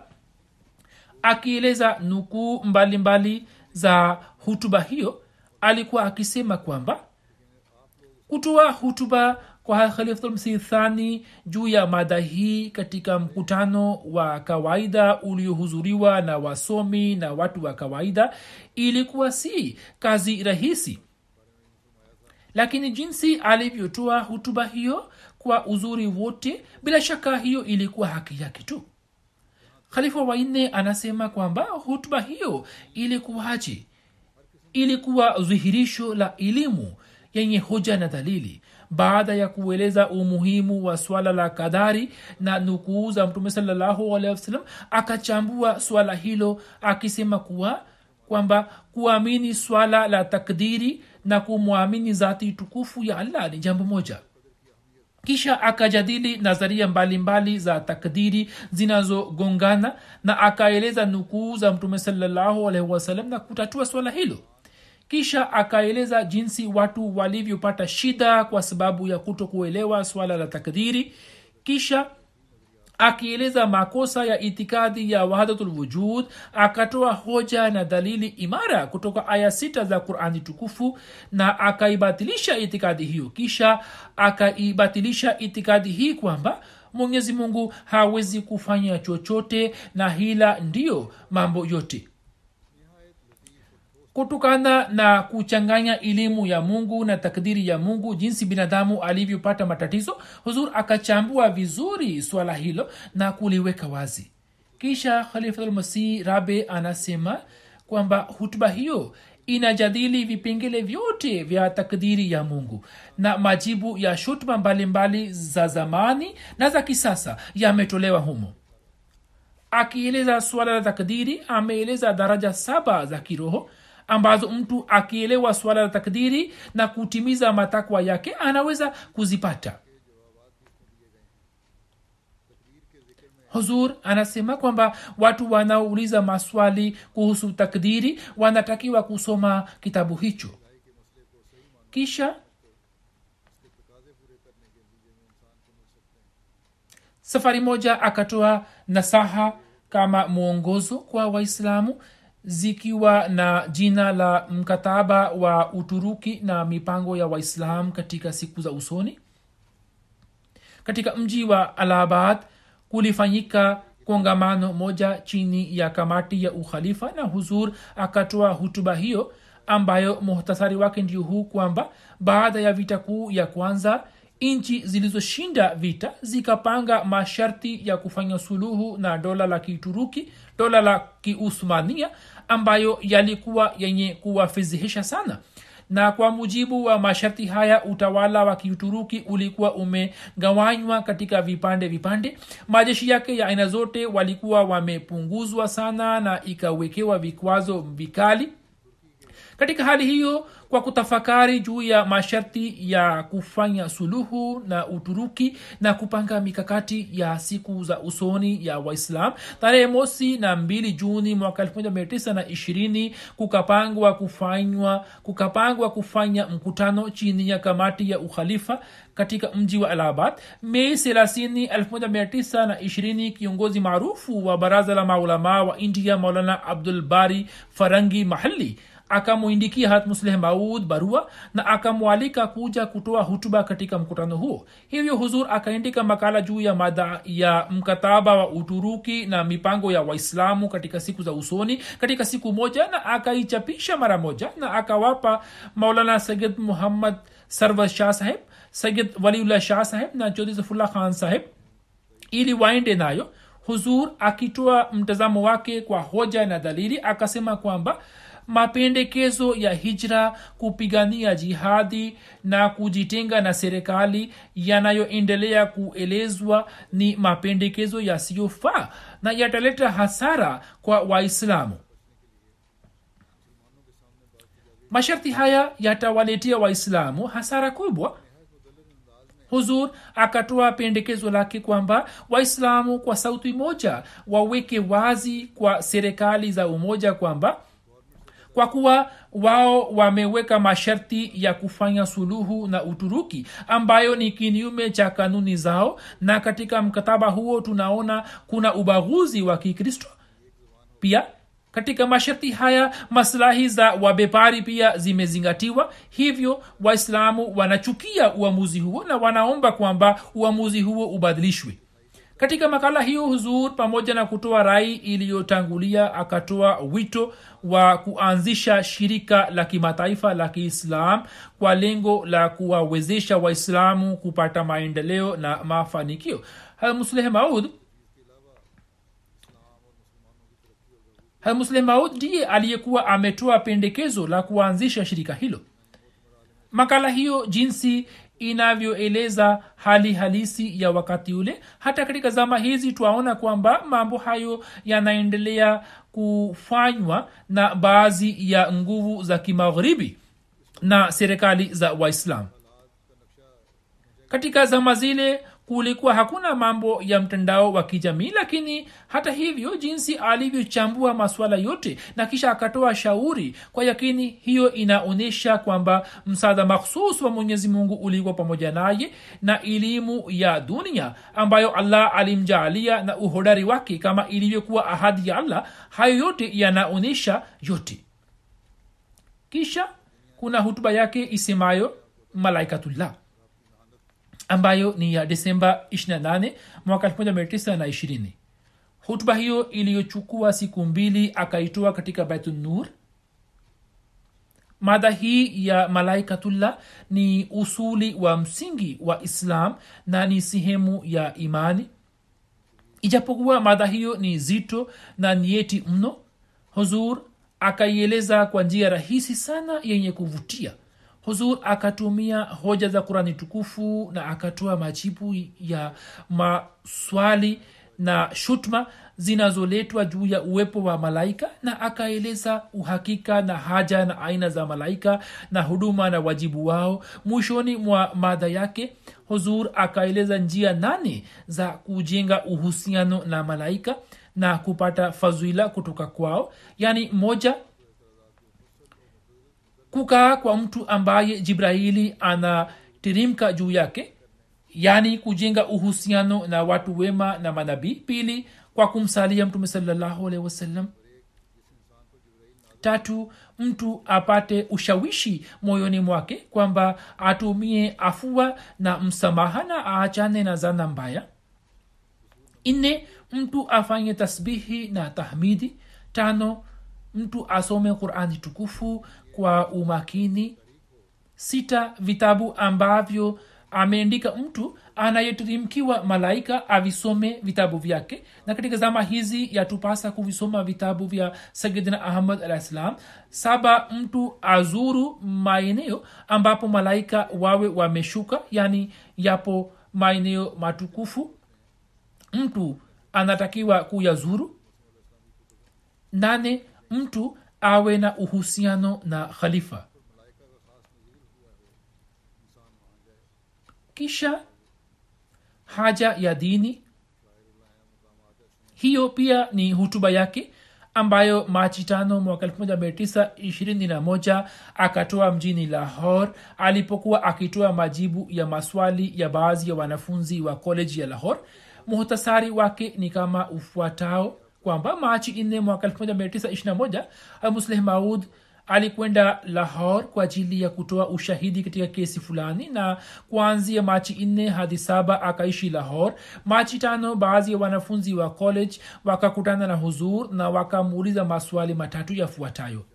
akieleza nukuu mbalimbali za hutuba hiyo alikuwa akisema kwamba kutoa hutuba kwa khalifulmsithani juu ya mada hii katika mkutano wa kawaida uliohudhuriwa na wasomi na watu wa kawaida ilikuwa si kazi rahisi. Lakini jinsi alivyotoa hutuba hiyo kwa uzuri wote bila shaka hiyo ilikuwa haki yake tu. Khalifa wanne anasema kwamba hutuba hiyo ilikuwaje? Ilikuwa dhihirisho la elimu yenye hoja na dalili baada ya kueleza umuhimu wa swala la kadhari na nukuu za mtume salallahu akachambua swala hilo akisema kuwa kwamba kuamini swala la takdiri na kumwamini zati tukufu ya allah ni jambo moja. Kisha akajadili nadharia mbalimbali za takdiri zinazogongana na akaeleza nukuu za mtume alaihi na kutatua swala hilo kisha akaeleza jinsi watu walivyopata shida kwa sababu ya kuto kuelewa swala la takdiri kisha akieleza makosa ya itikadi ya wahadatulwujud akatoa hoja na dalili imara kutoka aya sita za qurani tukufu na akaibatilisha itikadi hiyo. Kisha akaibatilisha itikadi hii kwamba mwenyezi mungu hawezi kufanya chochote na hila ndiyo mambo yote kutokana na kuchanganya elimu ya mungu na takdiri ya mungu jinsi binadamu alivyopata matatizo huzur akachambua vizuri swala hilo na kuliweka wazi. Kisha khalifatulmasih rabe anasema kwamba hutuba hiyo inajadili vipengele vyote vya takdiri ya mungu na majibu ya shutuma mbalimbali za zamani na za kisasa yametolewa humo. Akieleza suala la takdiri ameeleza daraja saba za kiroho ambazo mtu akielewa suala la takdiri na kutimiza matakwa yake anaweza kuzipata. Huzur anasema kwamba watu wanaouliza maswali kuhusu takdiri wanatakiwa kusoma kitabu hicho. Kisha safari moja akatoa nasaha kama mwongozo kwa waislamu zikiwa na jina la mkataba wa uturuki na mipango ya waislam katika siku za usoni. Katika mji wa alabad kulifanyika kongamano moja chini ya kamati ya ukhalifa na huzur akatoa hutuba hiyo ambayo muhtasari wake ndio huu kwamba baada ya vita kuu ya kwanza nchi zilizoshinda vita zikapanga masharti ya kufanya suluhu na dola la kituruki dola la kiuthmania ambayo yalikuwa yenye kuwafizihisha sana. Na kwa mujibu wa masharti haya utawala wa kiuturuki ulikuwa umegawanywa katika vipande vipande. Majeshi yake ya aina zote walikuwa wamepunguzwa sana na ikawekewa vikwazo vikali katika hali hiyo kwa kutafakari juu ya masharti ya kufanya suluhu na uturuki na kupanga mikakati ya siku za usoni ya waislam tarehe mosi na mbili juni mwaka 1920 kukapangwa kufanywa kukapangwa kufanya mkutano chini ya kamati ya ukhalifa katika mji wa alabad. Mei 1920 kiongozi maarufu wa baraza la maulamaa wa india maulana abdulbari farangi mahali akamwindikia hatmusleh maud barua na akamwalika kuja kutoa hutuba katika mkutano huo. Hivyo huzur akaandika makala juu ya mada ya mkataba wa uturuki na mipango ya waislamu katika siku za usoni katika siku moja na akaichapisha mara moja na akawapa maulana sayid muhammad sarwar shah saheb sayid waliullah shah saheb na chodhi zafullah khan saheb ili waende nayo. Huzur akitoa mtazamo wake kwa hoja na dalili akasema kwamba mapendekezo ya hijra kupigania jihadi na kujitenga na serikali. Yanayoendelea kuelezwa ni mapendekezo yasiyofaa na yataleta hasara kwa waislamu. Masharti haya yatawaletea waislamu hasara kubwa. Huzur akatoa pendekezo lake kwamba waislamu kwa sauti moja waweke wazi kwa serikali za umoja kwamba kwa kuwa wao wameweka masharti ya kufanya suluhu na uturuki ambayo ni kinyume cha kanuni zao na katika mkataba huo tunaona kuna ubaguzi wa kikristo. Pia katika masharti haya maslahi za wabepari pia zimezingatiwa. Hivyo waislamu wanachukia uamuzi huo na wanaomba kwamba uamuzi huo ubadilishwe katika makala hiyo huzur pamoja na kutoa rai iliyotangulia akatoa wito wa kuanzisha shirika la kimataifa la kiislam kwa lengo la kuwawezesha waislamu kupata maendeleo na mafanikio. Musleh maud ndiye aliyekuwa ametoa pendekezo la kuanzisha shirika hilo. Makala hiyo jinsi inavyoeleza hali halisi ya wakati ule. Hata katika zama hizi twaona kwamba mambo hayo yanaendelea kufanywa na baadhi ya nguvu za kimagharibi na serikali za waislam. Katika zama zile kulikuwa hakuna mambo ya mtandao wa kijamii lakini hata hivyo jinsi alivyochambua masuala yote na kisha akatoa shauri kwa yakini hiyo inaonyesha kwamba msaada makhsus wa mwenyezi mungu ulikuwa pamoja naye na elimu ya dunia ambayo allah alimjaalia na uhodari wake kama ilivyokuwa ahadi ya allah. Hayo yote yanaonyesha yote. Kisha kuna hutuba yake isemayo malaikatullah ambayo ni ya disemba 28 mwaka 1920 hutuba hiyo iliyochukua siku mbili akaitoa katika baitunur mada hii ya malaikatullah ni usuli wa msingi wa islam na ni sehemu ya imani. Ijapokuwa mada hiyo ni zito na nieti mno huzur akaieleza kwa njia rahisi sana yenye kuvutia huzur akatumia hoja za kurani tukufu na akatoa majibu ya maswali na shutma zinazoletwa juu ya uwepo wa malaika na akaeleza uhakika na haja na aina za malaika na huduma na wajibu wao. Mwishoni mwa madha yake huzur akaeleza njia nane za kujenga uhusiano na malaika na kupata fadhila kutoka kwao. Yaani moja kukaa kwa mtu ambaye jibraili anatirimka juu yake yaani kujenga uhusiano na watu wema na manabii. Pili kwa kumsalia mtume salallahu alehi wasallam. Tatu mtu apate ushawishi moyoni mwake kwamba atumie afua na msamaha na aachane na zana mbaya. Nne mtu afanye tasbihi na tahmidi. Tano mtu asome qurani tukufu kwa umakini. Sita vitabu ambavyo ameandika mtu anayetirimkiwa malaika avisome vitabu vyake. Na katika zama hizi yatupasa kuvisoma vitabu vya sayidina ahmad alah ssalam saba mtu azuru maeneo ambapo malaika wawe wameshuka yani yapo maeneo matukufu. Mtu anatakiwa kuyazuru. Nane mtu awe na uhusiano na khalifa. Kisha haja ya dini hiyo pia ni hutuba yake ambayo machi tano mwaka 1921 akatoa mjini lahor alipokuwa akitoa majibu ya maswali ya baadhi ya wanafunzi wa koleji ya lahor muhtasari wake ni kama ufuatao kwamba machi nne mwaka 1921 musleh maud alikwenda lahor kwa ajili ya kutoa ushahidi katika kesi fulani na kuanzia machi nne hadi saba akaishi lahor machi tano baadhi ya wanafunzi wa college wakakutana na huzur na wakamuuliza maswali matatu yafuatayo.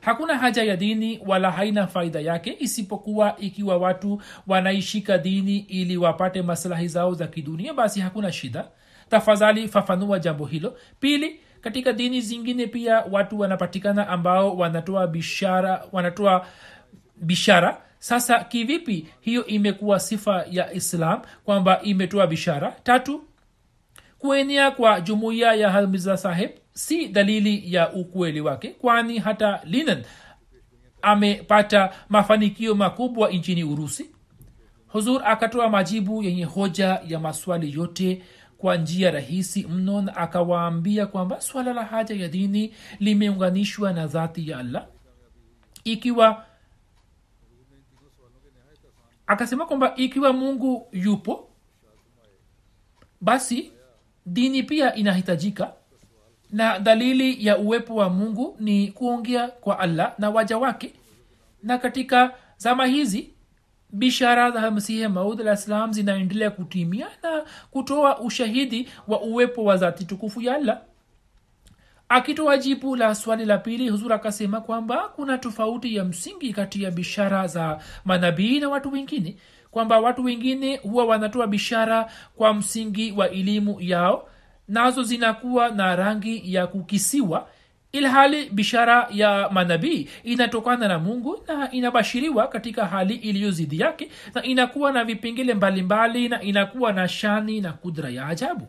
Hakuna haja ya dini wala haina faida yake isipokuwa ikiwa watu wanaishika dini ili wapate maslahi zao za kidunia basi hakuna shida tafadhali fafanua jambo hilo. Pili katika dini zingine pia watu wanapatikana ambao wanatoa bishara wanatoa bishara. Sasa kivipi hiyo imekuwa sifa ya islam kwamba imetoa bishara? Tatu kuenea kwa jumuiya ya halmiza saheb si dalili ya ukweli wake kwani hata linen amepata mafanikio makubwa nchini urusi. Huzur akatoa majibu yenye hoja ya maswali yote kwa njia rahisi mno na akawaambia kwamba swala la haja ya dini limeunganishwa na dhati ya allah. Ikiwa akasema kwamba ikiwa mungu yupo basi dini pia inahitajika na dalili ya uwepo wa mungu ni kuongea kwa allah na waja wake. Na katika zama hizi bishara za masihi maud alah salam zinaendelea kutimia na kutoa ushahidi wa uwepo wa zati tukufu ya allah. Akitoa jibu la swali la pili huzur akasema kwamba kuna tofauti ya msingi kati ya bishara za manabii na watu wengine kwamba watu wengine huwa wanatoa bishara kwa msingi wa elimu yao nazo zinakuwa na rangi ya kukisiwa ilhali bishara ya manabii inatokana na mungu na inabashiriwa katika hali iliyo zidi yake na inakuwa na vipengele mbalimbali na inakuwa na shani na kudra ya ajabu.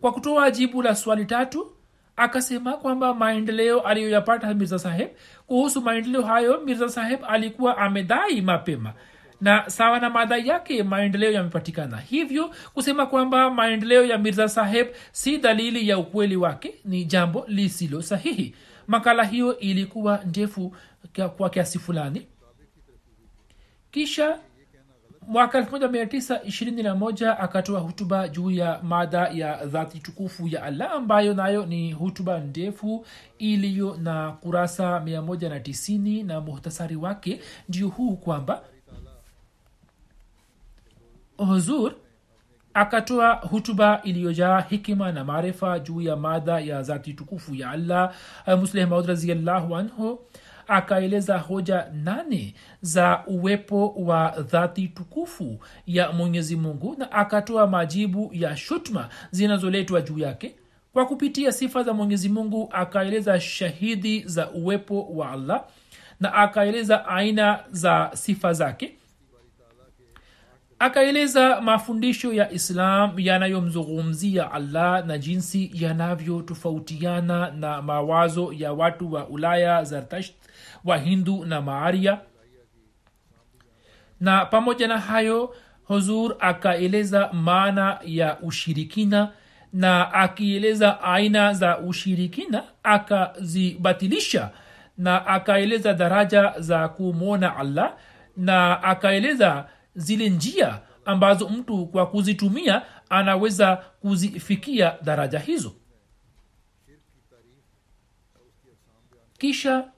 Kwa kutoa jibu la swali tatu akasema kwamba maendeleo aliyoyapata mirza saheb kuhusu maendeleo hayo mirza saheb alikuwa amedai mapema na sawa na madha yake maendeleo yamepatikana. Hivyo kusema kwamba maendeleo ya mirza saheb si dalili ya ukweli wake ni jambo lisilo sahihi. Makala hiyo ilikuwa ndefu kwa kiasi fulani. Kisha mwaka 1921 akatoa hutuba juu ya mada ya dhati tukufu ya allah ambayo nayo ni hutuba ndefu iliyo na kurasa 190 na muhtasari wake. Ndio huu kwamba huzur akatoa hutuba iliyojaa hikima na maarifa juu ya madha ya zati tukufu ya allah. Musleh maud raziallahu anhu akaeleza hoja nane za uwepo wa dhati tukufu ya mwenyezi mungu na akatoa majibu ya shutma zinazoletwa juu yake. Kwa kupitia sifa za mwenyezi mungu akaeleza shahidi za uwepo wa allah na akaeleza aina za sifa zake akaeleza mafundisho ya islam yanayomzungumzia allah na jinsi yanavyotofautiana na mawazo ya watu wa ulaya zartasht wa hindu na maaria. Na pamoja na hayo huzur akaeleza maana ya ushirikina na akieleza aina za ushirikina akazibatilisha na akaeleza daraja za kumwona allah na akaeleza zile njia ambazo mtu kwa kuzitumia anaweza kuzifikia daraja hizo. Kisha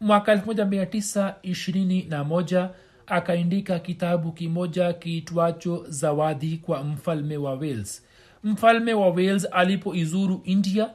mwaka 1921 akaindika kitabu kimoja kiitwacho zawadi kwa mfalme wa wales. Mfalme wa wales alipoizuru india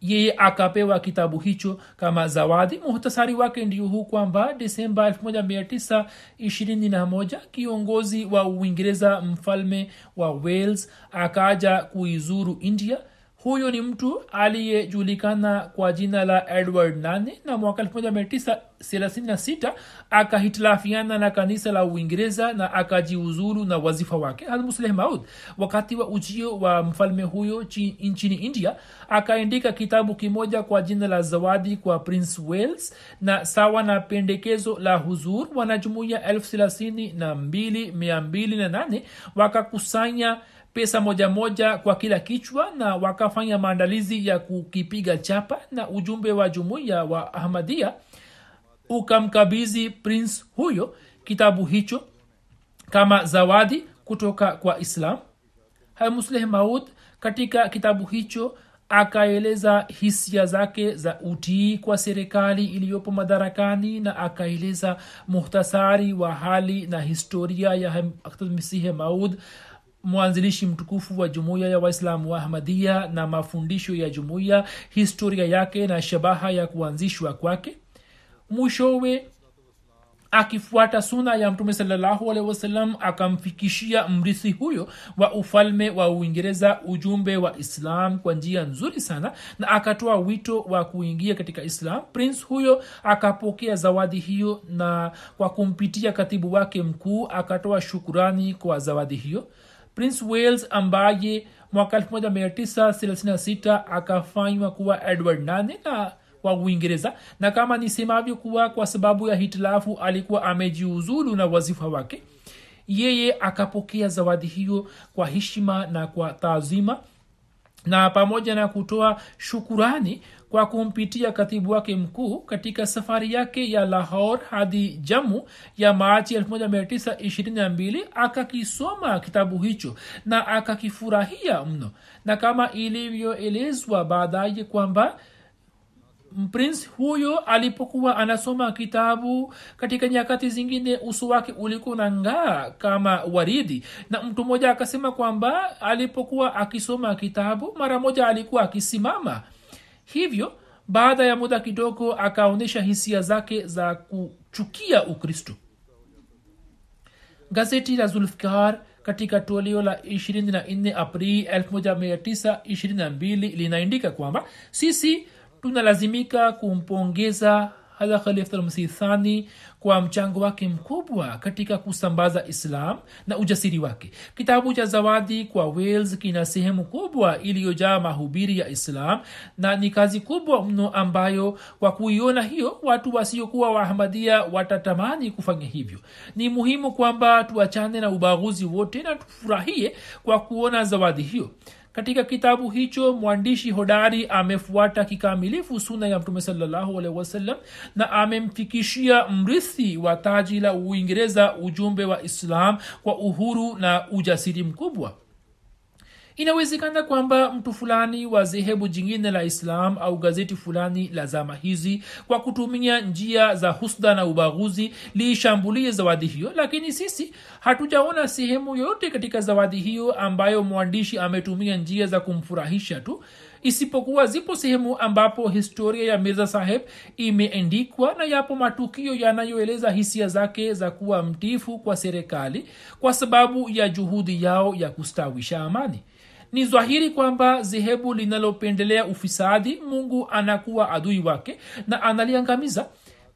yeye akapewa kitabu hicho kama zawadi. Muhtasari wake ndio huu kwamba desemba 1921 kiongozi wa uingereza mfalme wa wales akaja kuizuru india huyo ni mtu aliyejulikana kwa jina la edward nane na mwaka 1936 akahitilafiana na kanisa la uingereza na akajiuzulu na wazifa wake. Almusleh maud wakati wa ujio wa mfalme huyo nchini india akaandika kitabu kimoja kwa jina la zawadi kwa prince wales na sawa na pendekezo la huzur wanajumuia elfu thelathini na mbili mia mbili na nane wakakusanya pesa moja moja kwa kila kichwa na wakafanya maandalizi ya kukipiga chapa na ujumbe wa jumuiya wa ahmadia ukamkabizi prince huyo kitabu hicho kama zawadi kutoka kwa islam. Hamusleh maud katika kitabu hicho akaeleza hisia zake za utii kwa serikali iliyopo madarakani na akaeleza muhtasari wa hali na historia ya misihe maud mwanzilishi mtukufu wa jumuiya ya waislamu wa ahmadia na mafundisho ya jumuiya historia yake na shabaha ya kuanzishwa kwake. Mwishowe akifuata suna ya mtume salallahu alehi wasallam akamfikishia mrithi huyo wa ufalme wa uingereza ujumbe wa islam kwa njia nzuri sana na akatoa wito wa kuingia katika islam. Prince huyo akapokea zawadi hiyo na kwa kumpitia katibu wake mkuu akatoa shukurani kwa zawadi hiyo prince wales ambaye mwaka 1936 akafanywa kuwa edward nane na wa uingereza. Na kama nisemavyo kuwa kwa sababu ya hitilafu alikuwa amejiuzulu na wazifa wake yeye akapokea zawadi hiyo kwa heshima na kwa taazima. Na pamoja na kutoa shukurani kwa kumpitia katibu wake mkuu katika safari yake ya lahor hadi jamu ya machi 1922 akakisoma kitabu hicho na akakifurahia mno. Na kama ilivyoelezwa baadaye kwamba prince huyo alipokuwa anasoma kitabu katika nyakati zingine uso wake ulikuwa na ngaa kama waridi. Na mtu mmoja akasema kwamba alipokuwa akisoma kitabu mara moja alikuwa akisimama hivyo baada ya muda kidogo akaonyesha hisia zake za kuchukia ukristo. Gazeti la zulfikar katika toleo la 24 aprili 1922 linaandika kwamba sisi tunalazimika kumpongeza hadha khalifatulmsih thani kwa mchango wake mkubwa katika kusambaza islam na ujasiri wake. Kitabu cha zawadi kwa wales kina sehemu kubwa iliyojaa mahubiri ya islam na ni kazi kubwa mno ambayo kwa kuiona hiyo watu wasiokuwa waahmadia watatamani kufanya hivyo. Ni muhimu kwamba tuachane na ubaguzi wote na tufurahie kwa kuona zawadi hiyo katika kitabu hicho mwandishi hodari amefuata kikamilifu suna ya mtume alehi na amemfikishia mrithi wa taji la uingereza ujumbe wa islam kwa uhuru na ujasiri mkubwa inawezekana kwamba mtu fulani wa dhehebu jingine la islam au gazeti fulani la zama hizi kwa kutumia njia za husda na ubaguzi liishambulie zawadi hiyo lakini sisi hatujaona sehemu yoyote katika zawadi hiyo ambayo mwandishi ametumia njia za kumfurahisha tu isipokuwa zipo sehemu ambapo historia ya mirza saheb imeendikwa na yapo matukio yanayoeleza hisia zake za kuwa mtifu kwa serikali kwa sababu ya juhudi yao ya kustawisha amani ni dhahiri kwamba dhehebu linalopendelea ufisadi mungu anakuwa adui wake na analiangamiza.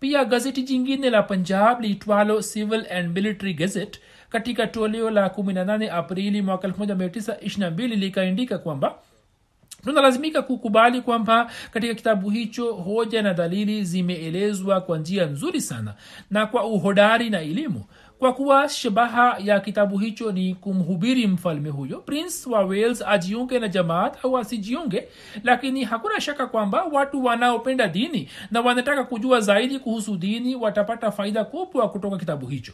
Pia gazeti jingine la punjab liitwalo civil and military gazette katika toleo la 18 aprili 1922 likaandika kwamba tunalazimika kukubali kwamba katika kitabu hicho hoja na dalili zimeelezwa kwa njia nzuri sana na kwa uhodari na elimu kwa kuwa shabaha ya kitabu hicho ni kumhubiri mfalme huyo prince wa wales ajiunge na jamaat au asijiunge lakini hakuna shaka kwamba watu wanaopenda dini na wanataka kujua zaidi kuhusu dini watapata faida kubwa kutoka kitabu hicho.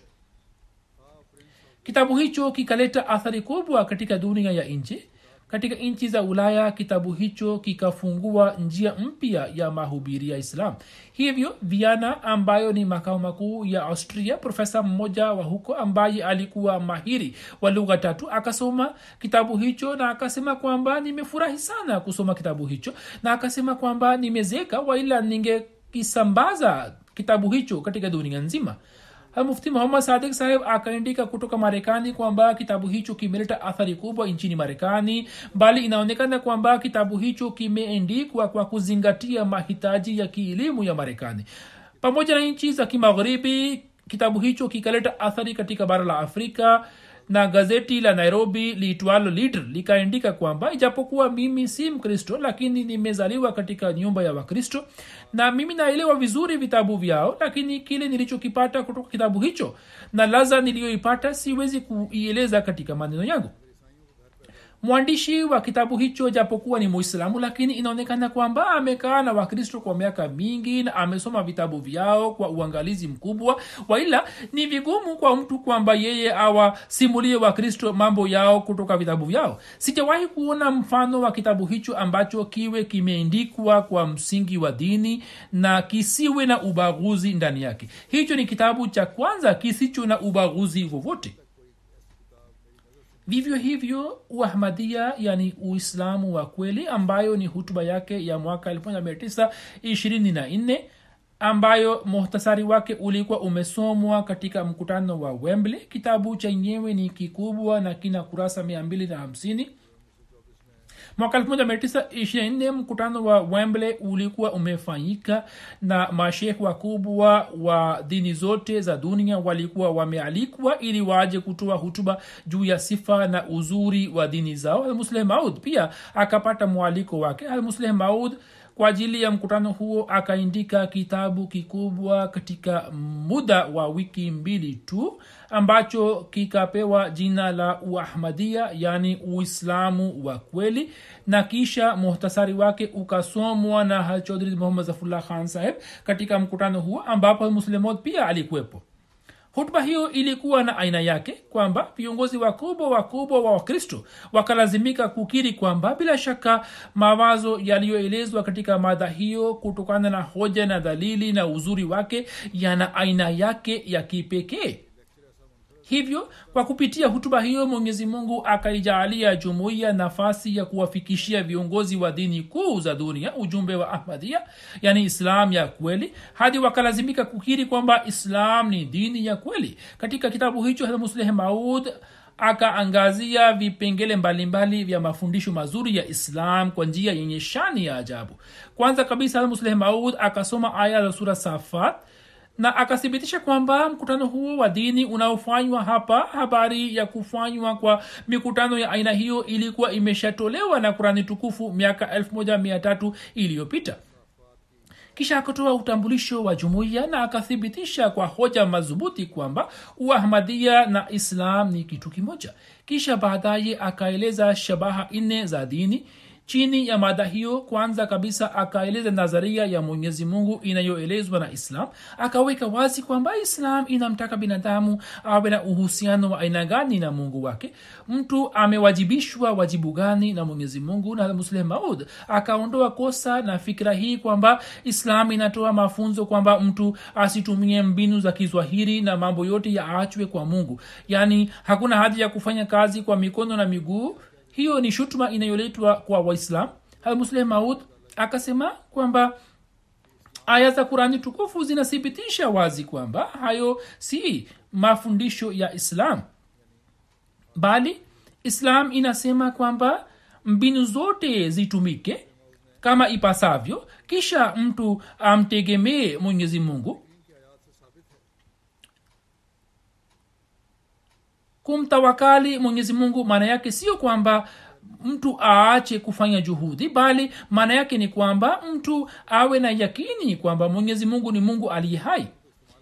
Kitabu hicho kikaleta athari kubwa katika dunia ya nje katika nchi za ulaya kitabu hicho kikafungua njia mpya ya mahubiri ya islam. Hivyo viana ambayo ni makao makuu ya austria profesa mmoja wa huko ambaye alikuwa mahiri wa lugha tatu akasoma kitabu hicho na akasema kwamba nimefurahi sana kusoma kitabu hicho na akasema kwamba nimezeka waila ningekisambaza kitabu hicho katika dunia nzima mufti muhammad sadik saheb akaandika kutoka marekani kwamba kitabu hicho kimeleta athari kubwa nchini marekani bali inaonekana kwamba kitabu hicho kimeendikwa kwa kuzingatia mahitaji ya kielimu ya marekani. Pamoja na nchi za kimagharibi kitabu hicho kikaleta athari katika bara la afrika na gazeti la nairobi liitwalo leader likaandika kwamba ijapokuwa mimi si mkristo lakini nimezaliwa katika nyumba ya wakristo na mimi naelewa vizuri vitabu vyao lakini kile nilichokipata kutoka kitabu hicho na laza niliyoipata siwezi kuieleza katika maneno yangu mwandishi wa kitabu hicho japokuwa ni muislamu lakini inaonekana kwamba amekaa na wakristo kwa miaka mingi na amesoma vitabu vyao kwa uangalizi mkubwa. Waila ni vigumu kwa mtu kwamba yeye awasimulie wakristo mambo yao kutoka vitabu vyao. Sijawahi kuona mfano wa kitabu hicho ambacho kiwe kimeendikwa kwa msingi wa dini na kisiwe na ubaguzi ndani yake. Hicho ni kitabu cha kwanza kisicho na ubaguzi wowote vivyo hivyo uahmadia yani uislamu wa kweli ambayo ni hutuba yake ya mwaka 1924 ambayo muhtasari wake ulikuwa umesomwa katika mkutano wa wembley. Kitabu chenyewe ni kikubwa na kina kurasa 250 mwaka 1924 mkutano wa wembley ulikuwa umefanyika na mashekh wakubwa wa dini zote za dunia walikuwa wamealikwa ili waje kutoa hutuba juu ya sifa na uzuri wa dini zao. Almusleh maud pia akapata mwaliko wake. Almusleh maud kwa ajili ya mkutano huo akaindika kitabu kikubwa katika muda wa wiki mbili tu ambacho kikapewa jina la uahmadia yani uislamu wa kweli na kisha muhtasari wake ukasomwa na hachodhri muhammad zafullah khan saheb katika mkutano huo ambapo muslimod pia alikuwepo. Hutuba hiyo ilikuwa na aina yake kwamba viongozi wakubwa wakubwa wa wakristo wakalazimika kukiri kwamba bila shaka mawazo yaliyoelezwa katika mada hiyo kutokana na hoja na dalili na uzuri wake yana aina yake ya kipekee hivyo kwa kupitia hutuba hiyo mwenyezi mungu akaijaalia jumuiya nafasi ya kuwafikishia viongozi wa dini kuu za dunia ujumbe wa ahmadia yani islam ya kweli hadi wakalazimika kukiri kwamba islam ni dini ya kweli. Katika kitabu hicho musleh maud akaangazia vipengele mbalimbali vya mafundisho mazuri ya islam kwa njia yenye shani ya ajabu. Kwanza kabisa musleh maud akasoma aya za sura safat na akathibitisha kwamba mkutano huo wa dini unaofanywa hapa habari ya kufanywa kwa mikutano ya aina hiyo ilikuwa imeshatolewa na kurani tukufu miaka 13 iliyopita. Kisha akatoa utambulisho wa jumuiya na akathibitisha kwa hoja madhubuti kwamba uahmadia na islam ni kitu kimoja. Kisha baadaye akaeleza shabaha nne za dini chini ya mada hiyo kwanza kabisa akaeleza nadharia ya mwenyezi mungu inayoelezwa na islam. Akaweka wazi kwamba islam inamtaka binadamu awe na uhusiano wa aina gani na mungu wake. Mtu amewajibishwa wajibu gani na mwenyezi mungu? Na musleh maud akaondoa kosa na fikira hii kwamba islam inatoa mafunzo kwamba mtu asitumie mbinu za kizwahiri na mambo yote yaachwe kwa mungu. Yaani hakuna haja ya kufanya kazi kwa mikono na miguu hiyo ni shutuma inayoletwa kwa waislam hamusleh maud akasema kwamba aya za kurani tukufu zinathibitisha wazi kwamba hayo si mafundisho ya islam. Bali islam inasema kwamba mbinu zote zitumike kama ipasavyo kisha mtu amtegemee mwenyezi mungu kumtawakali mwenyezi mungu maana yake sio kwamba mtu aache kufanya juhudi bali maana yake ni kwamba mtu awe na yakini kwamba mwenyezi mungu ni mungu aliye hai.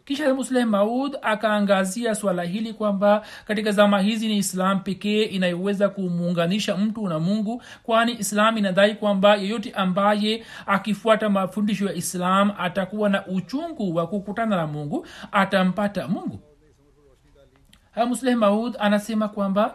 Kisha musleh maud akaangazia swala hili kwamba katika zama hizi ni islam pekee inayoweza kumuunganisha mtu na mungu kwani islam inadai kwamba yeyote ambaye akifuata mafundisho ya islam atakuwa na uchungu wa kukutana na mungu atampata mungu musleh maud anasema kwamba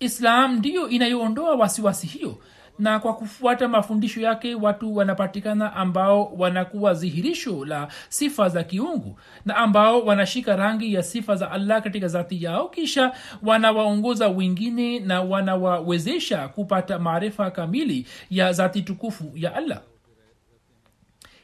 islam ndiyo inayoondoa wasiwasi hiyo na kwa kufuata mafundisho yake watu wanapatikana ambao wanakuwa dhihirisho la sifa za kiungu na ambao wanashika rangi ya sifa za allah katika zati yao kisha wanawaongoza wengine na wanawawezesha kupata maarifa kamili ya zati tukufu ya allah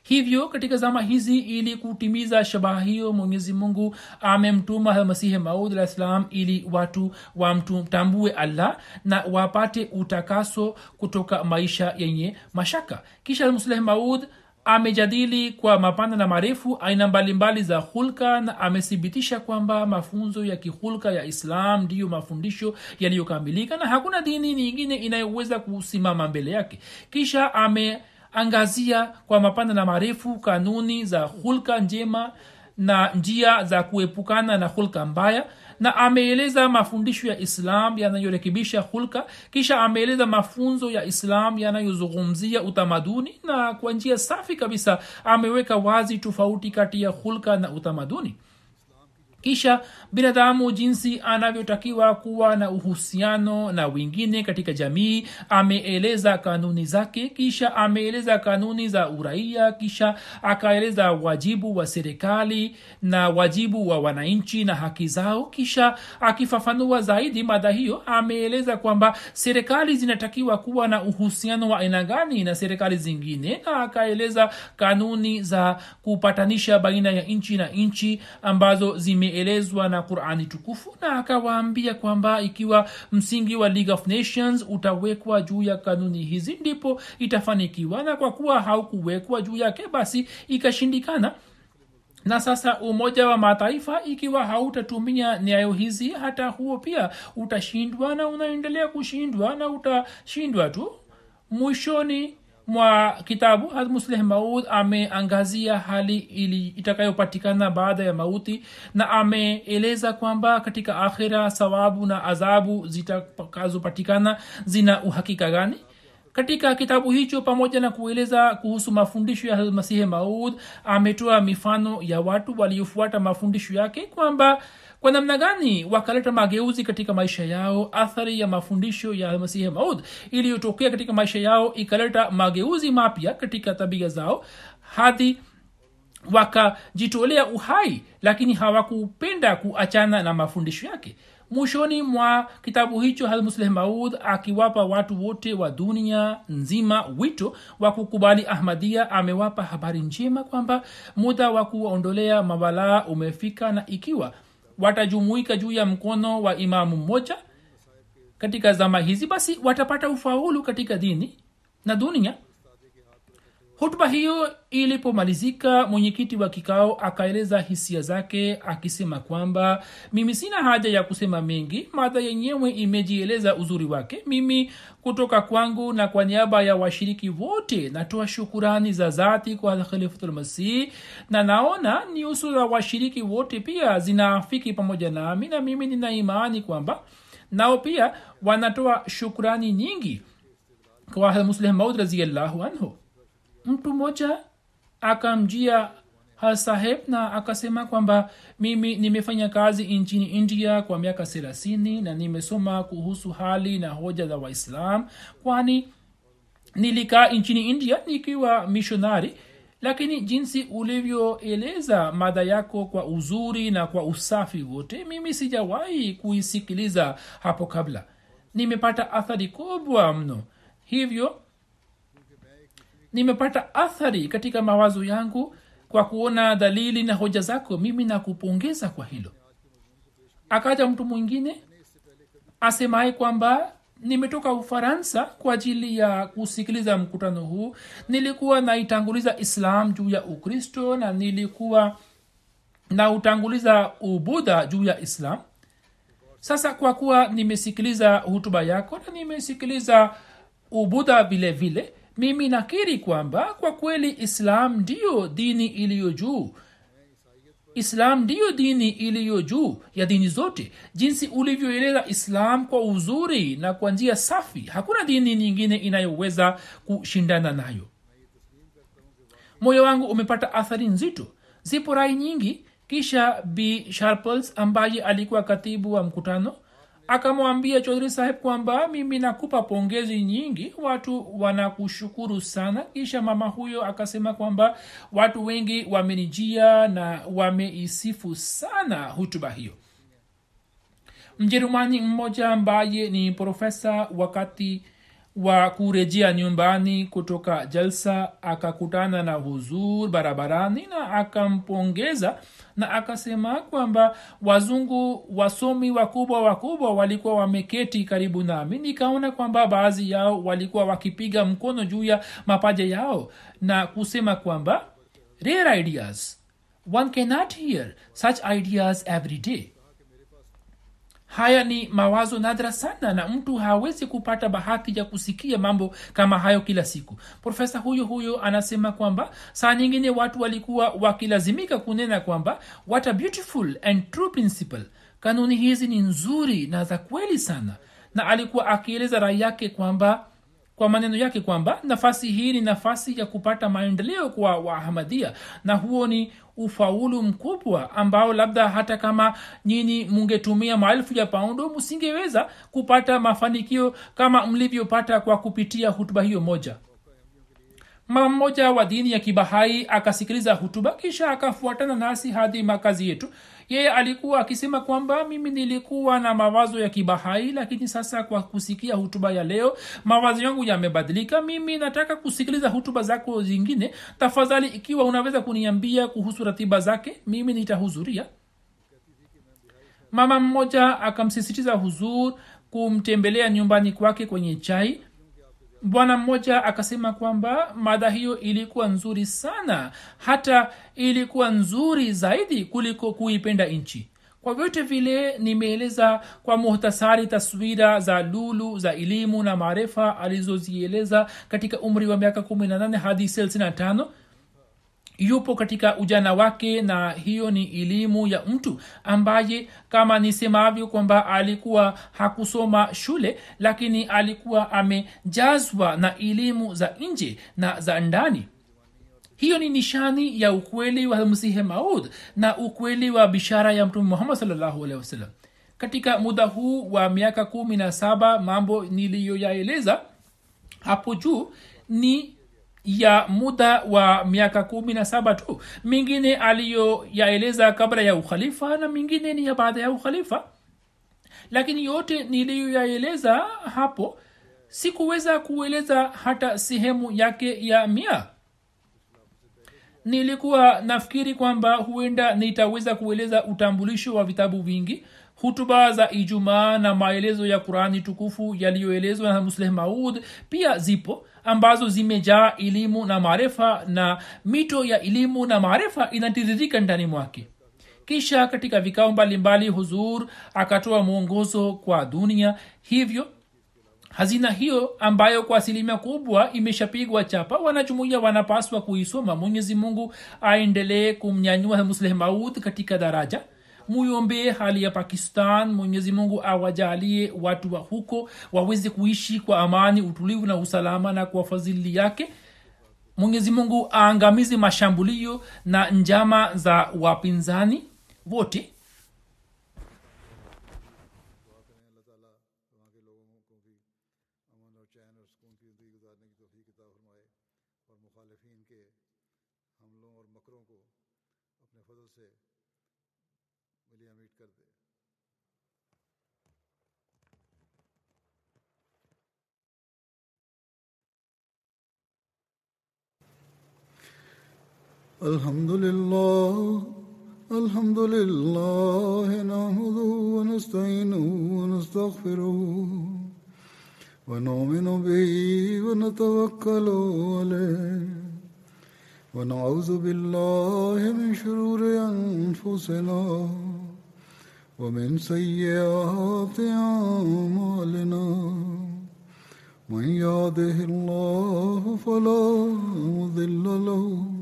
hivyo katika zama hizi ili kutimiza shabaha hiyo mwenyezi mungu amemtuma masihi maud alah salam ili watu wamtambue allah na wapate utakaso kutoka maisha yenye mashaka. Kisha musleh maud amejadili kwa mapana na marefu aina mbalimbali za hulka na amethibitisha kwamba mafunzo ya kihulka ya islam ndiyo mafundisho yaliyokamilika na hakuna dini nyingine inayoweza kusimama mbele yake. Kisha ame angazia kwa mapana na marefu kanuni za hulka njema na njia za kuepukana na hulka mbaya na ameeleza mafundisho ya islam yanayorekebisha hulka kisha ameeleza mafunzo ya islam yanayozungumzia utamaduni na kwa njia safi kabisa ameweka wazi tofauti kati ya hulka na utamaduni kisha binadamu jinsi anavyotakiwa kuwa na uhusiano na wengine katika jamii ameeleza kanuni zake kisha ameeleza kanuni za uraia kisha akaeleza wajibu wa serikali na wajibu wa wananchi na haki zao. Kisha akifafanua zaidi mada hiyo ameeleza kwamba serikali zinatakiwa kuwa na uhusiano wa aina gani na serikali zingine na akaeleza kanuni za kupatanisha baina ya nchi na nchi ambazo zime imeelezwa na qurani tukufu na akawaambia kwamba ikiwa msingi wa league of nations utawekwa juu ya kanuni hizi ndipo itafanikiwa. Na kwa kuwa haukuwekwa juu yake basi ikashindikana. Na sasa umoja wa mataifa ikiwa hautatumia nyayo hizi hata huo pia utashindwa na unaendelea kushindwa na utashindwa tu. Mwishoni mwa kitabu musleh maud ameangazia hali ili itakayopatikana baada ya mauti na ameeleza kwamba katika akhira sawabu na adhabu zitakazopatikana zina uhakika gani? Katika kitabu hicho pamoja na kueleza kuhusu mafundisho ya masihi maud ametoa mifano ya watu waliofuata mafundisho yake kwamba kwa namna gani wakaleta mageuzi katika maisha yao athari ya mafundisho ya masihi maud iliyotokea katika maisha yao ikaleta mageuzi mapya katika tabia zao hadi wakajitolea uhai lakini hawakupenda kuachana na mafundisho yake? Mwishoni mwa kitabu hicho halmusleh maud akiwapa watu wote wa dunia nzima wito wa kukubali ahmadia amewapa habari njema kwamba muda wa kuwaondolea mawalaa umefika na ikiwa watajumuika juu ya mkono wa imamu mmoja katika zama hizi basi watapata ufaulu katika dini na dunia hutuba hiyo ilipomalizika mwenyekiti wa kikao akaeleza hisia zake akisema kwamba mimi sina haja ya kusema mengi mada yenyewe imejieleza uzuri wake. Mimi kutoka kwangu na kwa niaba ya washiriki wote natoa shukurani za dhati kwa khalifatulmasih na naona nyuso za washiriki wote pia zinaafiki pamoja nami na mimi nina imani kwamba nao pia wanatoa shukurani nyingi kwa musleh maud raziallahu anhu mtu mmoja akamjia hasaheb na akasema kwamba mimi nimefanya kazi nchini india kwa miaka thelathini na nimesoma kuhusu hali na hoja za waislam kwani nilikaa nchini india nikiwa mishonari lakini jinsi ulivyoeleza mada yako kwa uzuri na kwa usafi wote mimi sijawahi kuisikiliza hapo kabla. Nimepata athari kubwa mno. Hivyo nimepata athari katika mawazo yangu kwa kuona dalili na hoja zako mimi nakupongeza kwa hilo. Akaja mtu mwingine asemaye kwamba nimetoka ufaransa kwa ajili ya kusikiliza mkutano huu. Nilikuwa naitanguliza islam juu ya ukristo na nilikuwa nautanguliza ubudha juu ya islam. Sasa kwa kuwa nimesikiliza hutuba yako na nimesikiliza ubudha vile vile mimi nakiri kwamba kwa kweli islam ndiyo dini iliyo juu. Islam ndiyo dini iliyo juu ya dini zote. Jinsi ulivyoeleza islam kwa uzuri na kwa njia safi hakuna dini nyingine inayoweza kushindana nayo. Moyo wangu umepata athari nzito. Zipo rai nyingi. Kisha b. Sharples ambaye alikuwa katibu wa mkutano akamwambia chodhri saheb kwamba mimi nakupa pongezi nyingi watu wanakushukuru sana. Kisha mama huyo akasema kwamba watu wengi wamenijia na wameisifu sana hutuba hiyo. Mjerumani mmoja ambaye ni profesa wakati wa kurejea nyumbani kutoka jalsa akakutana na huzur barabarani na akampongeza na akasema kwamba wazungu wasomi wakubwa wakubwa walikuwa wameketi karibu nami. Nikaona kwamba baadhi yao walikuwa wakipiga mkono juu ya mapaja yao na kusema kwamba rare ideas. One cannot hear such ideas every day haya ni mawazo nadra sana na mtu hawezi kupata bahati ya kusikia mambo kama hayo kila siku. Profesa huyo huyo anasema kwamba saa nyingine watu walikuwa wakilazimika kunena kwamba what a beautiful and true principle. Kanuni hizi ni nzuri na za kweli sana. Na alikuwa akieleza rai yake kwamba kwa maneno yake kwamba nafasi hii ni nafasi ya kupata maendeleo kwa wahamadia na huo ni ufaulu mkubwa ambao labda hata kama nyinyi mungetumia maelfu ya paundo msingeweza kupata mafanikio kama mlivyopata kwa kupitia hutuba hiyo moja. Mama mmoja wa dini ya kibahai akasikiliza hutuba kisha akafuatana nasi hadi makazi yetu yeye alikuwa akisema kwamba mimi nilikuwa na mawazo ya kibahai lakini sasa kwa kusikia hutuba ya leo mawazo yangu yamebadilika. Mimi nataka kusikiliza hutuba zako zingine. Tafadhali ikiwa unaweza kuniambia kuhusu ratiba zake mimi nitahudhuria. Mama mmoja akamsisitiza huzur kumtembelea nyumbani kwake kwenye chai bwana mmoja akasema kwamba mada hiyo ilikuwa nzuri sana hata ilikuwa nzuri zaidi kuliko kuipenda nchi. Kwa vyote vile nimeeleza kwa muhtasari taswira za lulu za elimu na maarifa alizozieleza katika umri wa miaka 18 hadi 35 yupo katika ujana wake na hiyo ni elimu ya mtu ambaye kama nisemavyo kwamba alikuwa hakusoma shule lakini alikuwa amejazwa na elimu za nje na za ndani. Hiyo ni nishani ya ukweli wa msihe maud na ukweli wa bishara ya mtume muhammad salllahu alehi wasallam. Katika muda huu wa miaka kumi na saba mambo niliyoyaeleza hapo juu ni ya muda wa miaka kumi na saba tu. Mingine aliyoyaeleza kabla ya ukhalifa na mingine ni ya baada ya ukhalifa. Lakini yote niliyoyaeleza hapo sikuweza kueleza hata sehemu yake ya mia. Nilikuwa nafikiri kwamba huenda nitaweza kueleza utambulisho wa vitabu vingi hutuba za ijumaa na maelezo ya qurani tukufu yaliyoelezwa na musleh maud pia zipo ambazo zimejaa elimu na maarifa na mito ya elimu na maarifa inatiririka ndani mwake. Kisha katika vikao mbalimbali huzur akatoa mwongozo kwa dunia. Hivyo hazina hiyo ambayo kwa asilimia kubwa imeshapigwa chapa wanajumuia wanapaswa kuisoma mwenyezi mungu aendelee kumnyanyua musleh maud katika daraja muiombee hali ya pakistan mwenyezi mungu awajalie watu wa huko waweze kuishi kwa amani utulivu na usalama na kwa fadhili yake. Mwenyezi mungu aangamize mashambulio na njama za wapinzani wote الحمد لله الحمد لله نحمده ونستعينه ونستغفره ونؤمن به ونتوكل عليه ونعوذ بالله من شرور أنفسنا ومن سيئات أعمالنا. من يهده الله فلا مضل له